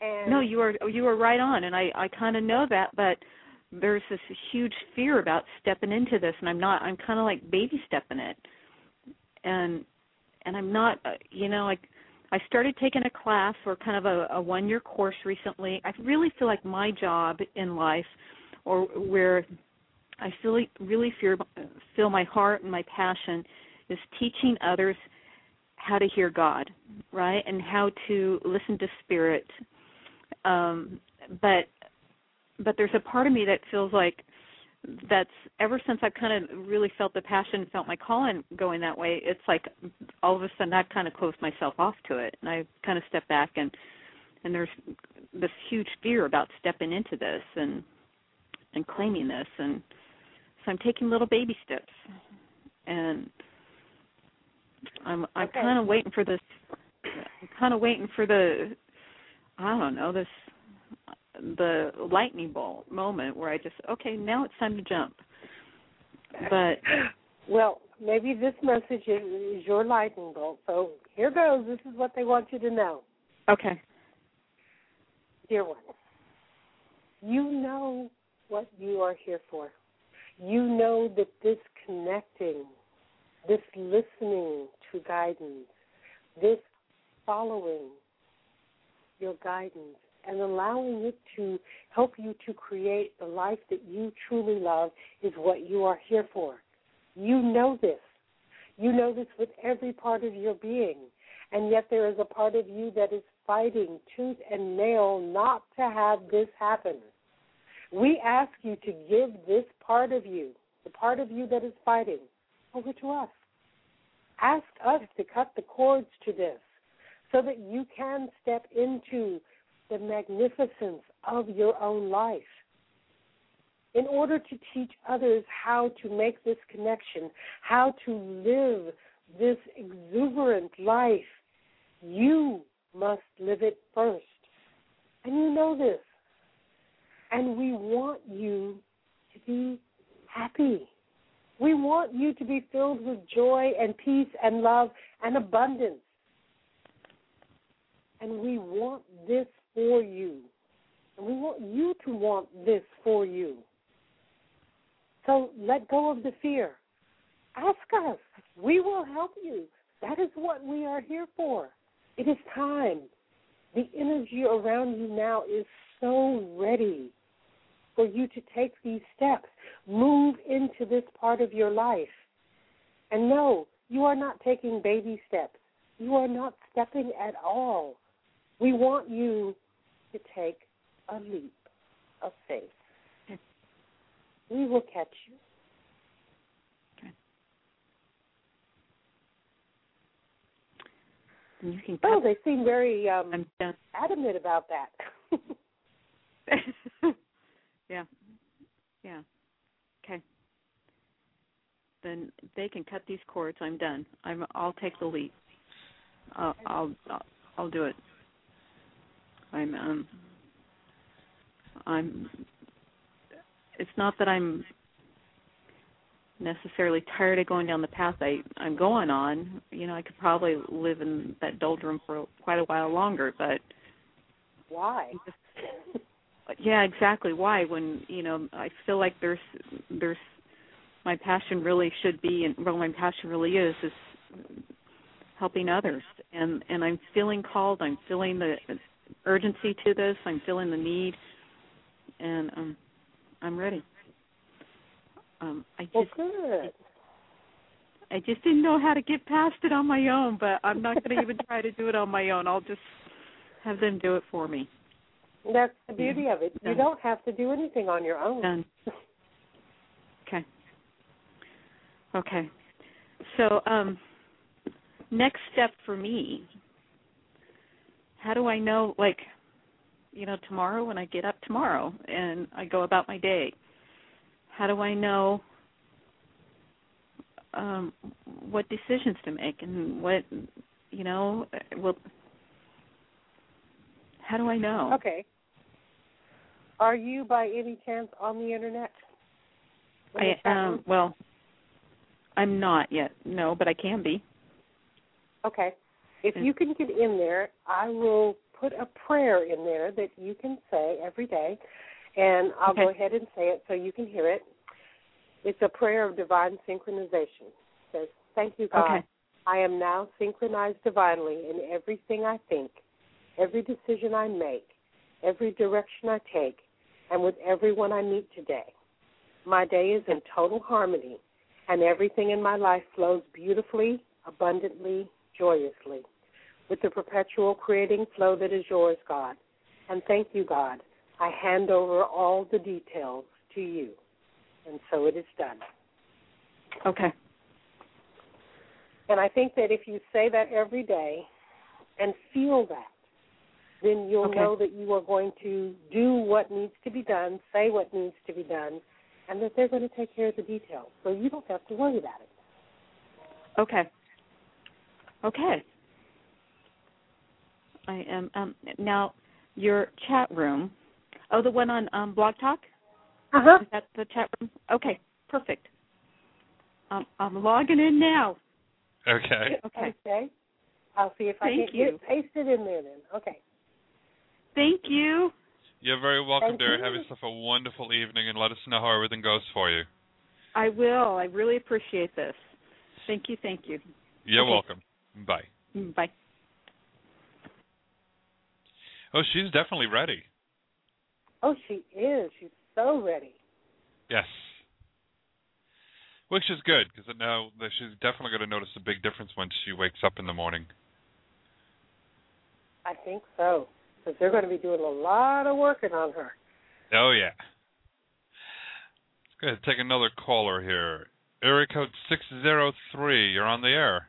and No, you are you are right on, and I I kind of know that, but there's this huge fear about stepping into this, and I'm not. I'm kind of like baby stepping it, and and I'm not. Uh, you know, like I started taking a class or kind of a, a one year course recently. I really feel like my job in life, or where I feel really feel feel my heart and my passion, is teaching others how to hear God, right, and how to listen to Spirit um but but there's a part of me that feels like that's ever since I've kind of really felt the passion, felt my calling going that way. It's like all of a sudden I've kind of closed myself off to it, and I kind of step back and and there's this huge fear about stepping into this and and claiming this, and so I'm taking little baby steps, and I'm I'm Okay. kind of waiting for this. I'm kind of waiting for the I don't know this the lightning bolt moment where I just okay now it's time to jump. But well, maybe this message is, is your lightning bolt. So here goes. This is what they want you to know, okay, dear one. You know what you are here for. You know that this connecting, this listening to guidance, this following your guidance and allowing it to help you to create the life that you truly love is what you are here for. You know this. You know this with every part of your being. And yet there is a part of you that is fighting tooth and nail not to have this happen. We ask you to give this part of you, the part of you that is fighting, over to us. Ask us to cut the cords to this so that you can step into the magnificence of your own life. in order to teach others how to make this connection, how to live this exuberant life, you must live it first. And you know this. And we want you to be happy. We want you to be filled with joy and peace and love and abundance. And we want this for you. We want you to want this for you. So let go of the fear. Ask us. We will help you. That is what we are here for. It is time. The energy around you now is so ready for you to take these steps. Move into this part of your life. And no, you are not taking baby steps. You are not stepping at all. We want you to take a leap of faith. We will catch you. You can oh, they seem very um, adamant about that. yeah. Yeah. Okay. Then they can cut these cords. I'm done. I'm. I'll take the leap. I'll. I'll. I'll, I'll do it. I'm. Um. I'm. It's not that I'm necessarily tired of going down the path I I'm going on. You know, I could probably live in that doldrum for quite a while longer, but why? yeah, exactly. Why? When you know, I feel like there's there's my passion really should be, and well, my passion really is is helping others, and and I'm feeling called. I'm feeling the urgency to this. I'm feeling the need, and um, I'm ready. Um, I just, well, good. I just didn't know how to get past it on my own, but I'm not going to even try to do it on my own. I'll just have them do it for me. That's the beauty yeah. of it. You don't have to do anything on your own. Done. Okay. Okay. So, um, next step for me. How do I know, like, you know, tomorrow when I get up tomorrow and I go about my day? How do I know um, what decisions to make and what, you know, well, how do I know? Okay. Are you by any chance on the internet? I um well I'm not yet, no, but I can be. Okay. If you can get in there, I will put a prayer in there that you can say every day and I'll okay. go ahead and say it so you can hear it. It's a prayer of divine synchronization. It says, Thank you, God. Okay. I am now synchronized divinely in everything I think, every decision I make, every direction I take, and with everyone I meet today. My day is in total harmony, and everything in my life flows beautifully, abundantly, joyously, with the perpetual creating flow that is yours, God. And thank you, God. I hand over all the details to you. And so it is done. Okay. And I think that if you say that every day and feel that, then you'll okay. know that you are going to do what needs to be done, say what needs to be done, and that they're going to take care of the details. So you don't have to worry about it. Okay. Okay. I am um now your chat room. Oh, the one on um Blog Talk? Uh huh. Is that the chat room? Okay, perfect. Um, I'm logging in now. Okay. Okay. Okay. I'll see if Thank I can you. get paste it in there then. Okay. Thank you. You're very welcome, Thank dear. you. Have yourself a wonderful evening and let us know how everything goes for you. I will. I really appreciate this. Thank you. Thank you. You're Okay. welcome. Bye. Mm, Bye. Oh, she's definitely ready. Oh, she is. She's so ready. Yes. Which is good because now she's definitely going to notice a big difference when she wakes up in the morning. I think so. Because they're going to be doing a lot of working on her. Oh yeah. Let's go ahead and take another caller here. Area code six zero three. You're on the air.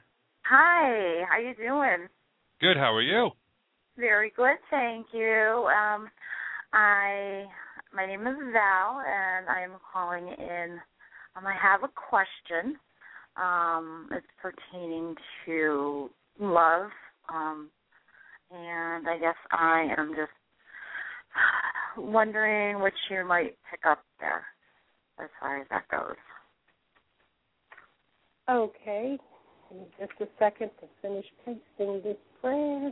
Hi, how you doing? Good. How are you? Very good, thank you. Um, I my name is Val, and I am calling in. Um, I have a question. Um, it's pertaining to love, um, and I guess I am just wondering what you might pick up there as far as that goes. Okay. Give me just a second to finish pasting this prayer.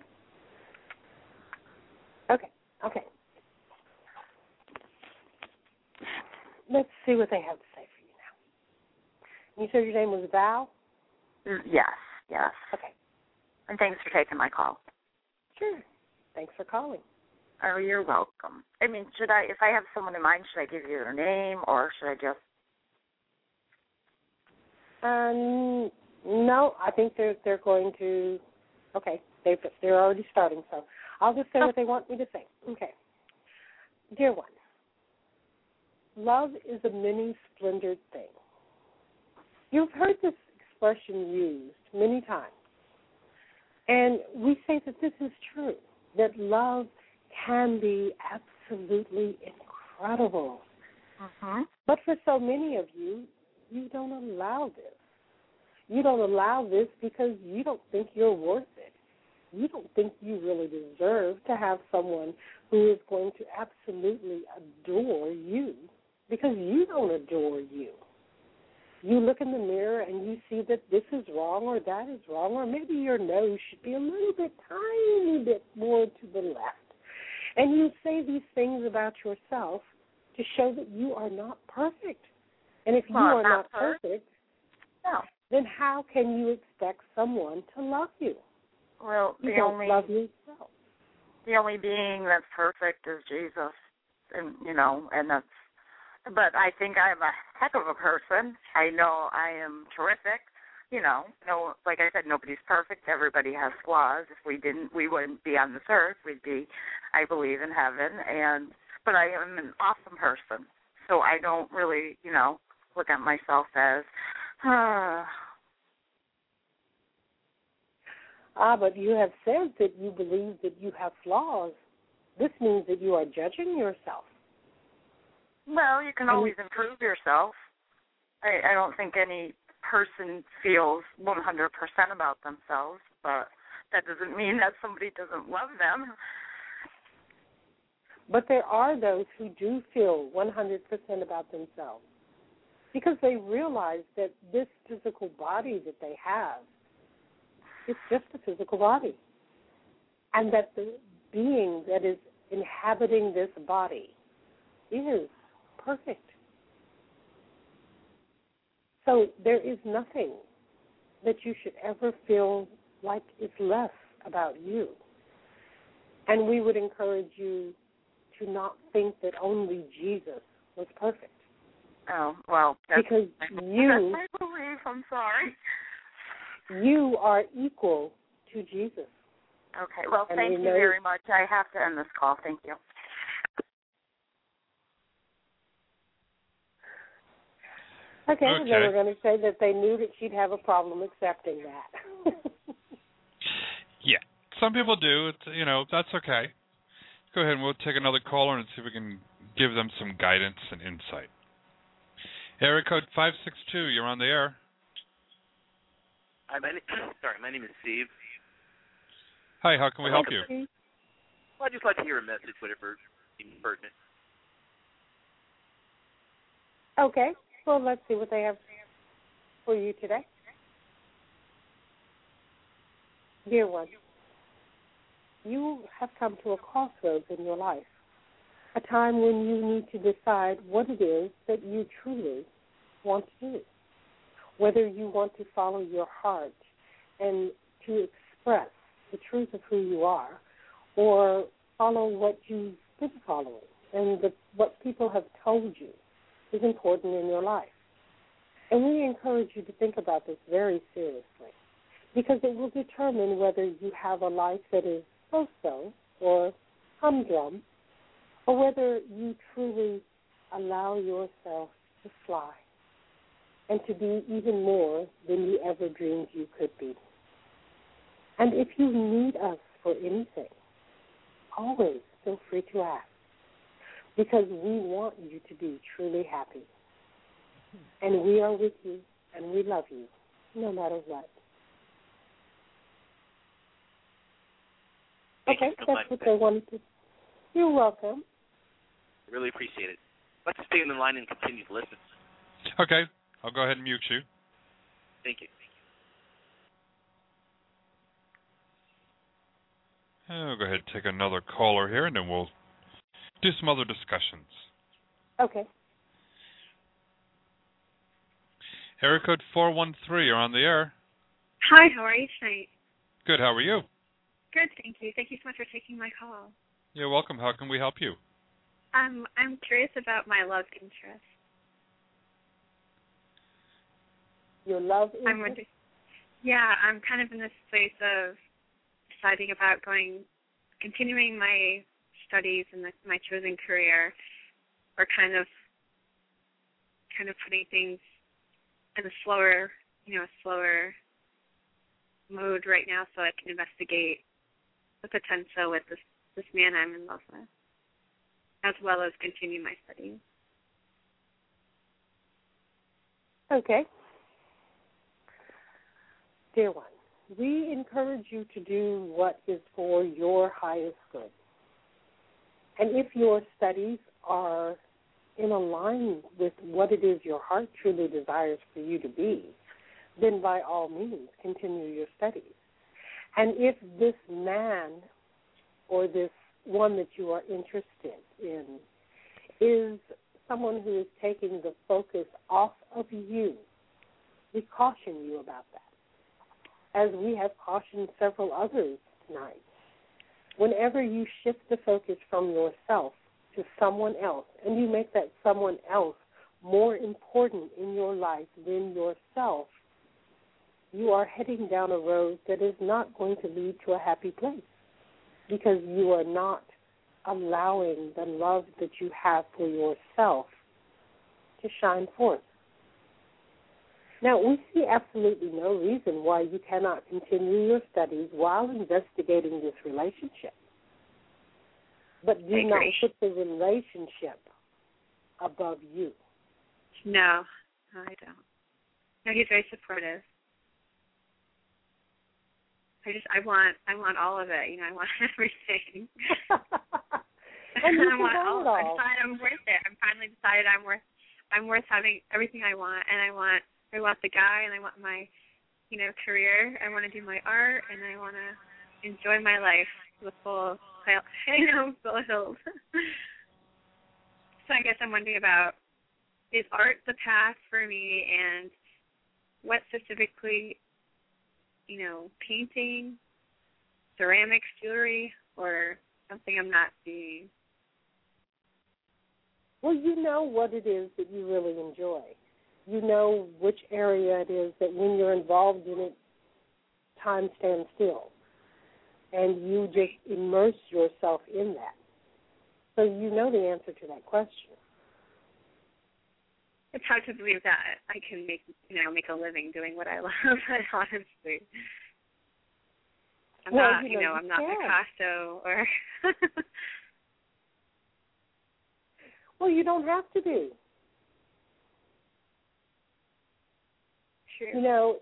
Okay, okay. Let's see what they have to say for you now. You said your name was Val? Mm, Yes, yes. Okay. And thanks for taking my call. Sure. Thanks for calling. Oh, you're welcome. I mean, should I, if I have someone in mind, should I give you their name or should I just? Um, no, I think they're they're going to. Okay, they they're already starting, so I'll just say what they want me to say. Okay, dear one, love is a many splendored thing. You've heard this expression used many times, and we say that this is true. That love can be absolutely incredible. Mm-hmm. But for so many of you, you don't allow this. You don't allow this because you don't think you're worth it. You don't think you really deserve to have someone who is going to absolutely adore you because you don't adore you. You look in the mirror and you see that this is wrong or that is wrong, or maybe your nose should be a little bit, tiny bit more to the left. And you say these things about yourself to show that you are not perfect. And if you Well, are not not perfect. perfect, No. Then how can you expect someone to love you? Well, You the don't only love yourself. the only being that's perfect is Jesus, and you know, and that's. But I think I'm a heck of a person. I know I am terrific. You know, no, like I said, nobody's perfect. Everybody has flaws. If we didn't, we wouldn't be on this earth. We'd be, I believe, in heaven. And but I am an awesome person. So I don't really, you know, look at myself as, ah, Ah, but you have said that you believe that you have flaws. This means that you are judging yourself. Well, you can And always improve yourself. I, I don't think any person feels 100% about themselves, but that doesn't mean that somebody doesn't love them. But there are those who do feel 100% about themselves because they realize that this physical body that they have is just a physical body. And that the being that is inhabiting this body is perfect. So there is nothing that you should ever feel like is less about you. And we would encourage you to not think that only Jesus was perfect. Oh, well, that's, Because that's you my belief. I'm sorry. you are equal to Jesus. Okay, well, And thank you know- very much. I have to end this call. Thank you. Okay, Okay. they were going to say that they knew that she'd have a problem accepting that. Yeah, some people do. It's, you know, that's okay. Go ahead and we'll take another caller and see if we can give them some guidance and insight. Area code 562, you're on the air. Hi, my name, sorry, my name is Steve. Hi, how can we help you? Well, I'd just like to hear a message, whatever seems pertinent. okay, well, let's see what they have for you today. Dear one, you have come to a crossroads in your life, a time when you need to decide what it is that you truly want to do, whether you want to follow your heart and to express the truth of who you are, or follow what you've been following and the, what people have told you is important in your life. And we encourage you to think about this very seriously because it will determine whether you have a life that is so so or humdrum or whether you truly allow yourself to fly and to be even more than you ever dreamed you could be. And if you need us for anything, always feel free to ask. because we want you to be truly happy. And we are with you and we love you no matter what. Thank okay, so that's much. what they wanted to. You're welcome. Really appreciate it. Let's stay on the line and continue to listen. Okay, I'll go ahead and mute you. Thank you. And we'll go ahead and take another caller here, and then we'll do some other discussions. Okay. Area code 413, you're on the air. Hi, how are you tonight? Good, how are you? Good, thank you. Thank you so much for taking my call. You're welcome. How can we help you? Um, I'm curious about my love interest. Your love I'm interest? wondering. Yeah, I'm kind of in this place of deciding about going, continuing my studies and the, my chosen career, or kind of, kind of putting things in a slower, you know, a slower mode right now, so I can investigate the potential with this this man I'm in love with, as well as continue my studies. Okay. Dear one, we encourage you to do what is for your highest good. And if your studies are in alignment with what it is your heart truly desires for you to be, then by all means continue your studies. And if this man or this one that you are interested in is someone who is taking the focus off of you, we caution you about that. As we have cautioned several others tonight. Whenever you shift the focus from yourself to someone else, and you make that someone else more important in your life than yourself, you are heading down a road that is not going to lead to a happy place because you are not allowing the love that you have for yourself to shine forth. Now, we see absolutely no reason why you cannot continue your studies while investigating this relationship. But do not put the relationship above you. No, no, I don't. No, he's very supportive. I just, I want, I want all of it. You know, I want everything. And I want all. it I all. decided I'm worth it. I'm finally decided I'm worth. I'm worth having everything I want, and I want, I want the guy, and I want my, you know, career. I want to do my art, and I want to enjoy my life with full, you know, full so I guess I'm wondering about is art the path for me, and what specifically, you know, painting, ceramics, jewelry, or something I'm not seeing. Well, you know what it is that you really enjoy. You know which area it is that when you're involved in it, time stands still. And you just immerse yourself in that. So you know the answer to that question. It's hard to believe that I can make, you know, make a living doing what I love. honestly, I'm Well, not, you you know, know, you I'm not can. Picasso or. Well, you don't have to be. True. You know,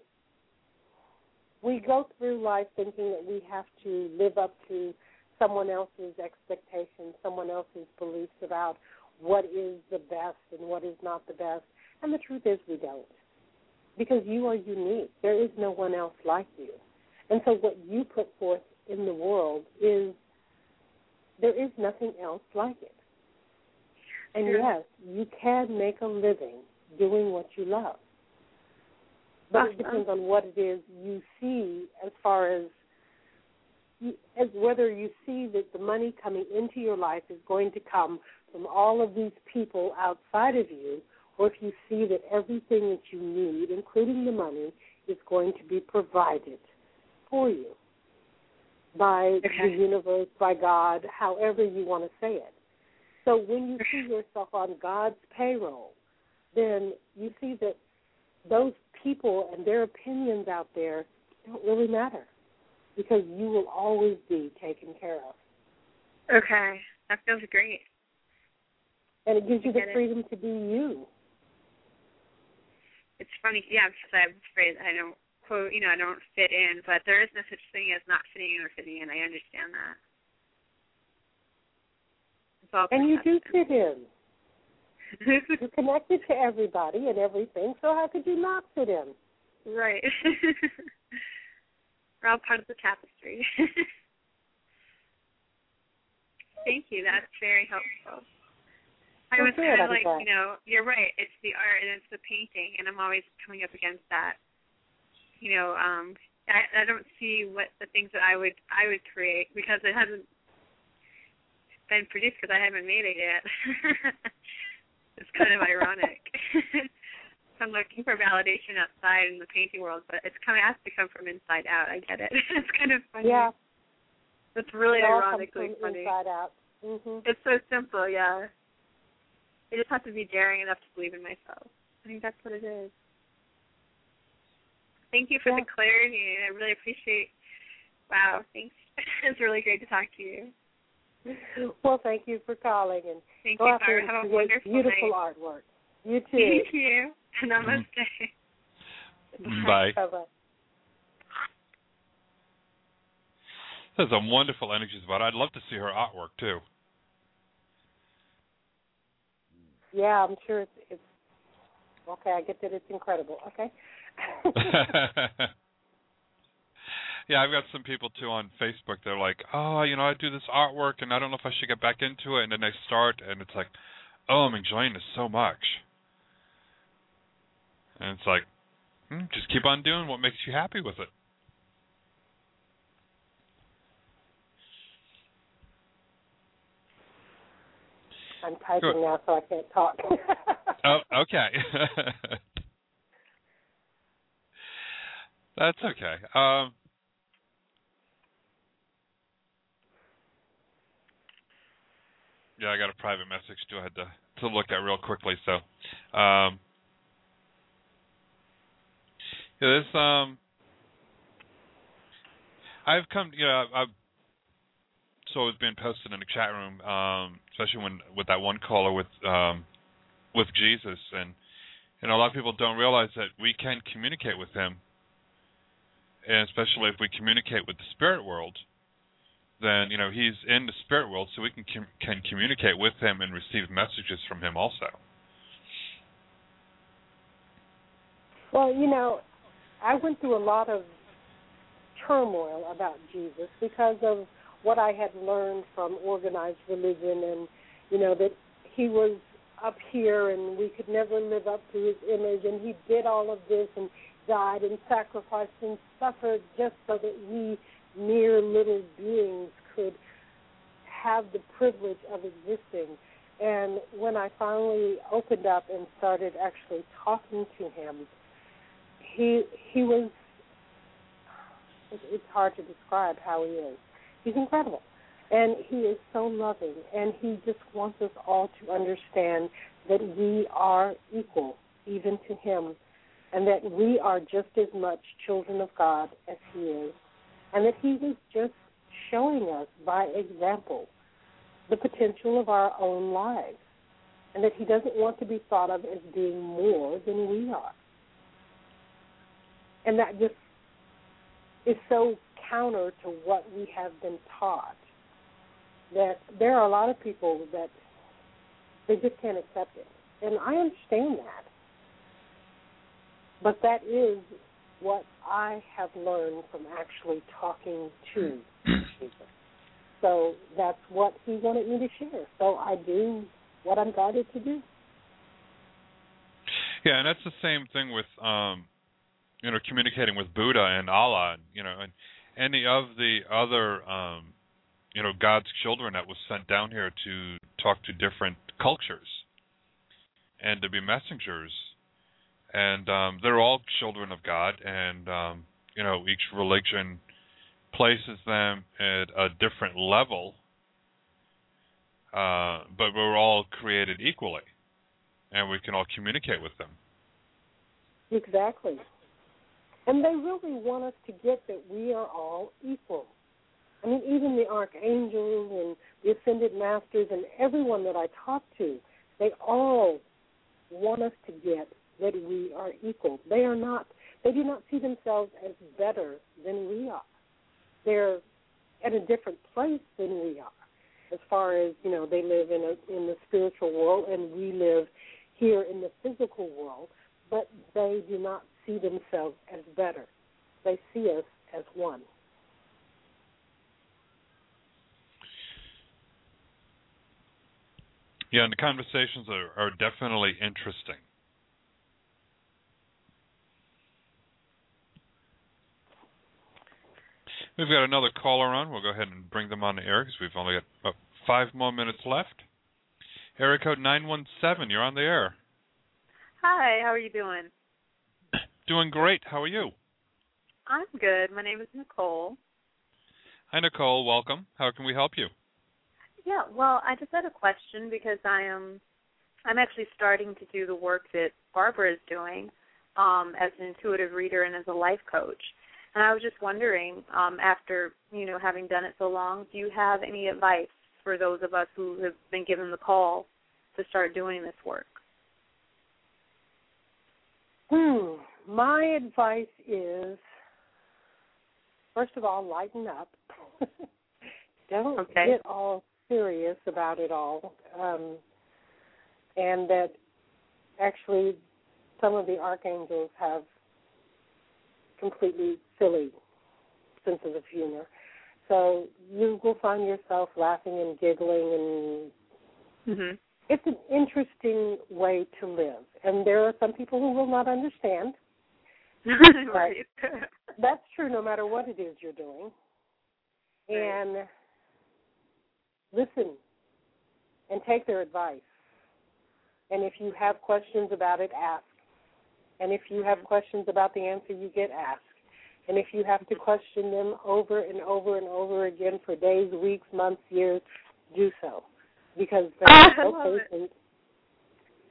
we go through life thinking that we have to live up to someone else's expectations, someone else's beliefs about what is the best and what is not the best. And the truth is, we don't. Because you are unique. There is no one else like you. And so, what you put forth in the world is there is nothing else like it. And yes, you can make a living doing what you love. But it uh-huh. depends on what it is you see as far as as whether you see that the money coming into your life is going to come from all of these people outside of you, or if you see that everything that you need, including the money, is going to be provided for you by the universe, by God, however you want to say it. So when you see yourself on God's payroll, then you see that those people and their opinions out there don't really matter because you will always be taken care of. Okay, that feels great. And it gives you the it. freedom to be you. It's funny, yeah, because I'm afraid I don't quote, you know, I don't fit in, but there is no such thing as not fitting in or fitting in. I understand that. It's all And you do fit in. You're connected to everybody and everything, so how could you not fit in? Right. We're all part of the tapestry. Thank you. That's very helpful. I was kind of like, you know, you're right. It's the art and it's the painting, and I'm always coming up against that. You know, um, I, I don't see what the things that I would I would create because it hasn't been produced because I haven't made it yet. it's kind of ironic. I'm looking for validation outside in the painting world, but it's kind of has to come from inside out. I get it. it's kind of funny. Yeah. It's really It ironically funny. inside out. hmm It's so simple, yeah. I just have to be daring enough to believe in myself. I think that's what it is. Thank you for the clarity. I really appreciate. Wow, thanks. it's really great to talk to you. Well, thank you for calling and Thank go you, out there Barbara. and Have a create wonderful beautiful night. artwork. You too. Thank you. Namaste. Bye. Bye-bye. There's some wonderful energies about it. I'd love to see her artwork too. Yeah, I'm sure it's, it's okay. I get that it's incredible. Okay. yeah, I've got some people too on Facebook. They're like, "Oh, you know, I do this artwork, and I don't know if I should get back into it." And then they start, and it's like, "Oh, I'm enjoying this so much." And it's like, hmm, just keep on doing what makes you happy with it. I'm typing Sure. now, so I can't talk. Oh, okay. That's okay. Um, yeah, I got a private message too. I had to to look at real quickly. So, um, yeah, this um, I've come. You know, I've so it's been posted in the chat room, um, especially when with that one caller with um, with Jesus, and you know a lot of people don't realize that we can communicate with Him, and especially if we communicate with the spirit world, then you know He's in the spirit world, so we can com- can communicate with Him and receive messages from Him also. well, you know, I went through a lot of turmoil about Jesus because of what I had learned from organized religion, and you know that he was up here and we could never live up to his image, and he did all of this and died and sacrificed and suffered just so that we mere little beings could have the privilege of existing. And when I finally opened up and started actually talking to him, he he was it's hard to describe how he is. He's incredible. And he is so loving and he just wants us all to understand that we are equal even to him and that we are just as much children of God as he is. And that he was just showing us by example the potential of our own lives. And that he doesn't want to be thought of as being more than we are. And that just is so counter to what we have been taught that there are a lot of people that they just can't accept it. And I understand that. But that is what I have learned from actually talking to Jesus. So that's what he wanted me to share. So I do what I'm guided to do. Yeah, and that's the same thing with um, you know communicating with Buddha and Allah, and, you know, and any of the other um, you know God's children that was sent down here to talk to different cultures and to be messengers, and um, they're all children of God, and um, you know each religion places them at a different level, uh, but we're all created equally and we can all communicate with them. Exactly. And they really want us to get that we are all equal. I mean, even the archangels and the ascended masters and everyone that I talk to, They all want us to get that we are equal. They are not. They do not see themselves as better than we are. They're at a different place than we are, as far as you know. They live in a in the spiritual world, and we live here in the physical world. But they do not see themselves as better. They see us as one. Yeah, and the conversations are, are definitely interesting. We've got another caller on. We'll go ahead and bring them on the air because we've only got about five more minutes left. Area code 917, you're on the air. Hi, how are you doing? Doing great. How are you? I'm good. My name is Nicole. Hi, Nicole. Welcome. How can we help you? Yeah, well, I just had a question because I am I'm actually starting to do the work that Barbara is doing um, as an intuitive reader and as a life coach. And I was just wondering, um, after you know having done it so long, do you have any advice for those of us who have been given the call to start doing this work? Hmm. My advice is, first of all, lighten up. Don't Okay. get all serious about it all, um, and that actually some of the archangels have completely silly senses of humor. So you will find yourself laughing and giggling and Mm-hmm. it's an interesting way to live. And there are some people who will not understand. right. That's true no matter what it is you're doing. And listen and take their advice. And if you have questions about it, ask. And if you have questions about the answer you get, ask. And if you have to question them over and over and over again for days, weeks, months, years, do so. Because they're so patient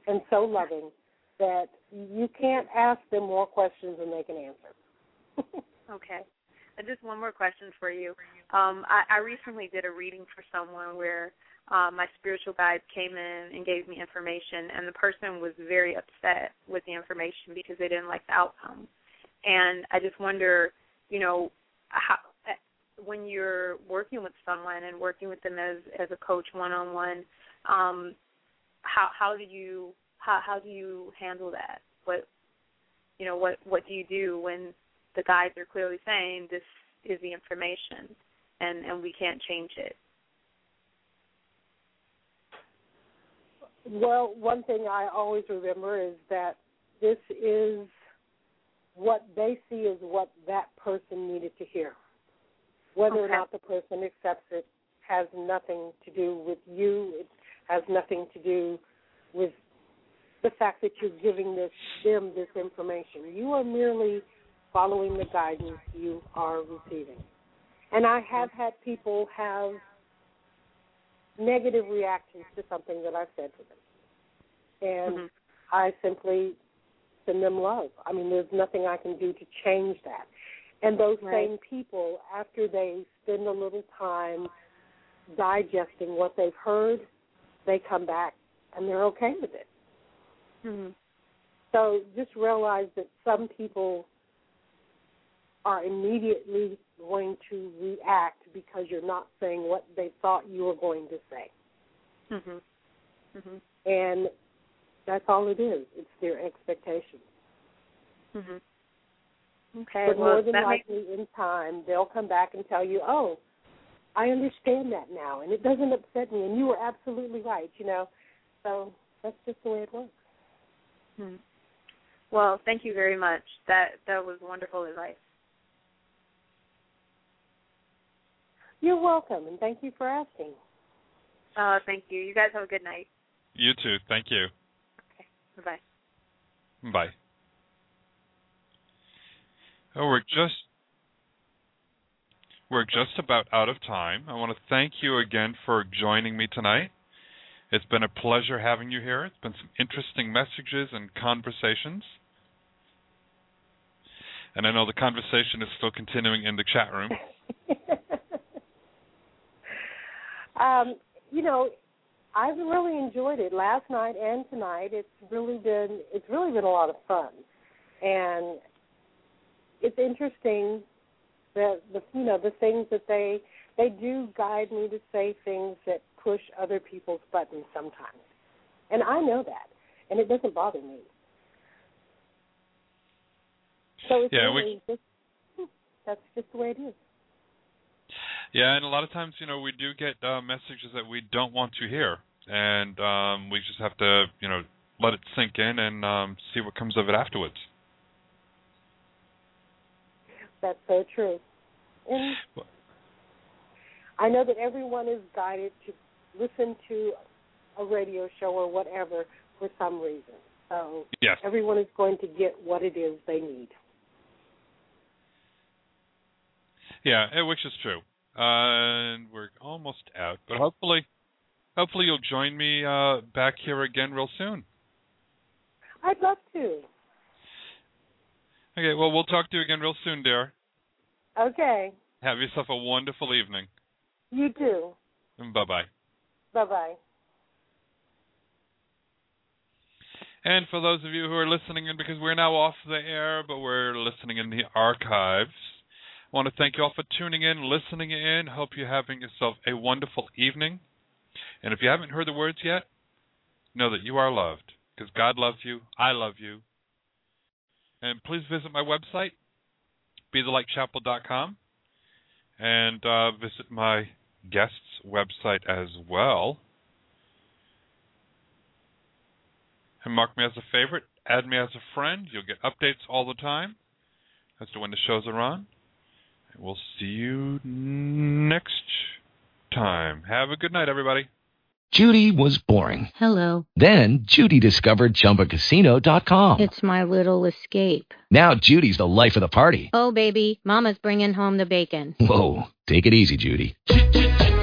and so loving that you can't ask them more questions than they can answer. Okay. And just one more question for you. Um, I, I recently did a reading for someone where um, my spiritual guide came in and gave me information, and the person was very upset with the information because they didn't like the outcome. And I just wonder, you know, how when you're working with someone and working with them as as a coach one on one, how how do you how how do you handle that? What you know what what do you do when the guides are clearly saying this is the information and and we can't change it Well, one thing I always remember is that this is what they see is what that person needed to hear. Whether or not the person accepts it has nothing to do with you. It has nothing to do with the fact that you're giving this them this information. You are merely following the guidance you are receiving. And I have had people have negative reactions to something that I've said to them. And Mhm. I simply send them love. I mean, there's nothing I can do to change that. And those Right. same people, after they spend a little time digesting what they've heard, they come back and they're okay with it. Mm-hmm. So just realize that some people are immediately going to react because you're not saying what they thought you were going to say. Mhm. Mhm. And that's all it is. It's their expectations. Mhm. Okay. but well, more than that makes likely, in time, they'll come back and tell you, "Oh, I understand that now, and it doesn't upset me." And you were absolutely right. You know, so that's just the way it works. Mhm. Well, thank you very much. That that was wonderful advice. You're welcome, and thank you for asking. Uh, thank you. You guys have a good night. You too. Thank you. Bye bye. Bye. Oh, we're just we're just about out of time. I want to thank you again for joining me tonight. It's been a pleasure having you here. It's been some interesting messages and conversations. And I know the conversation is still continuing in the chat room. um, you know, I've really enjoyed it last night and tonight. It's really been it's really been a lot of fun, and it's interesting that the you know the things that they they do guide me to say things that push other people's buttons sometimes, and I know that, and it doesn't bother me. So it's Yeah, really just that's just the way it is. Yeah, and a lot of times, you know, we do get uh, messages that we don't want to hear, and um, we just have to, you know, let it sink in and um, see what comes of it afterwards. That's so true. And I know that everyone is guided to listen to a radio show or whatever for some reason. So Yes. everyone is going to get what it is they need. Yeah, which is true. Uh, and we're almost out, but hopefully, hopefully you'll join me uh, back here again real soon. I'd love to. Okay, well, we'll talk to you again real soon, dear. Okay. Have yourself a wonderful evening. You too. Bye bye. Bye bye. And for those of you who are listening in, because we're now off the air, but we're listening in the archives, I want to thank you all for tuning in, listening in. Hope you're having yourself a wonderful evening. And if you haven't heard the words yet, know that you are loved, because God loves you, I love you. And please visit my website, bethelightchapel.com, and uh, visit my guest's website as well. and mark me as a favorite. Add me as a friend. You'll get updates all the time as to when the shows are on. And we'll see you next time. Have a good night, everybody. Judy was boring. Hello. Then Judy discovered ChumbaCasino.com. It's my little escape. Now Judy's the life of the party. Oh, baby, Mama's bringing home the bacon. Whoa, take it easy, Judy.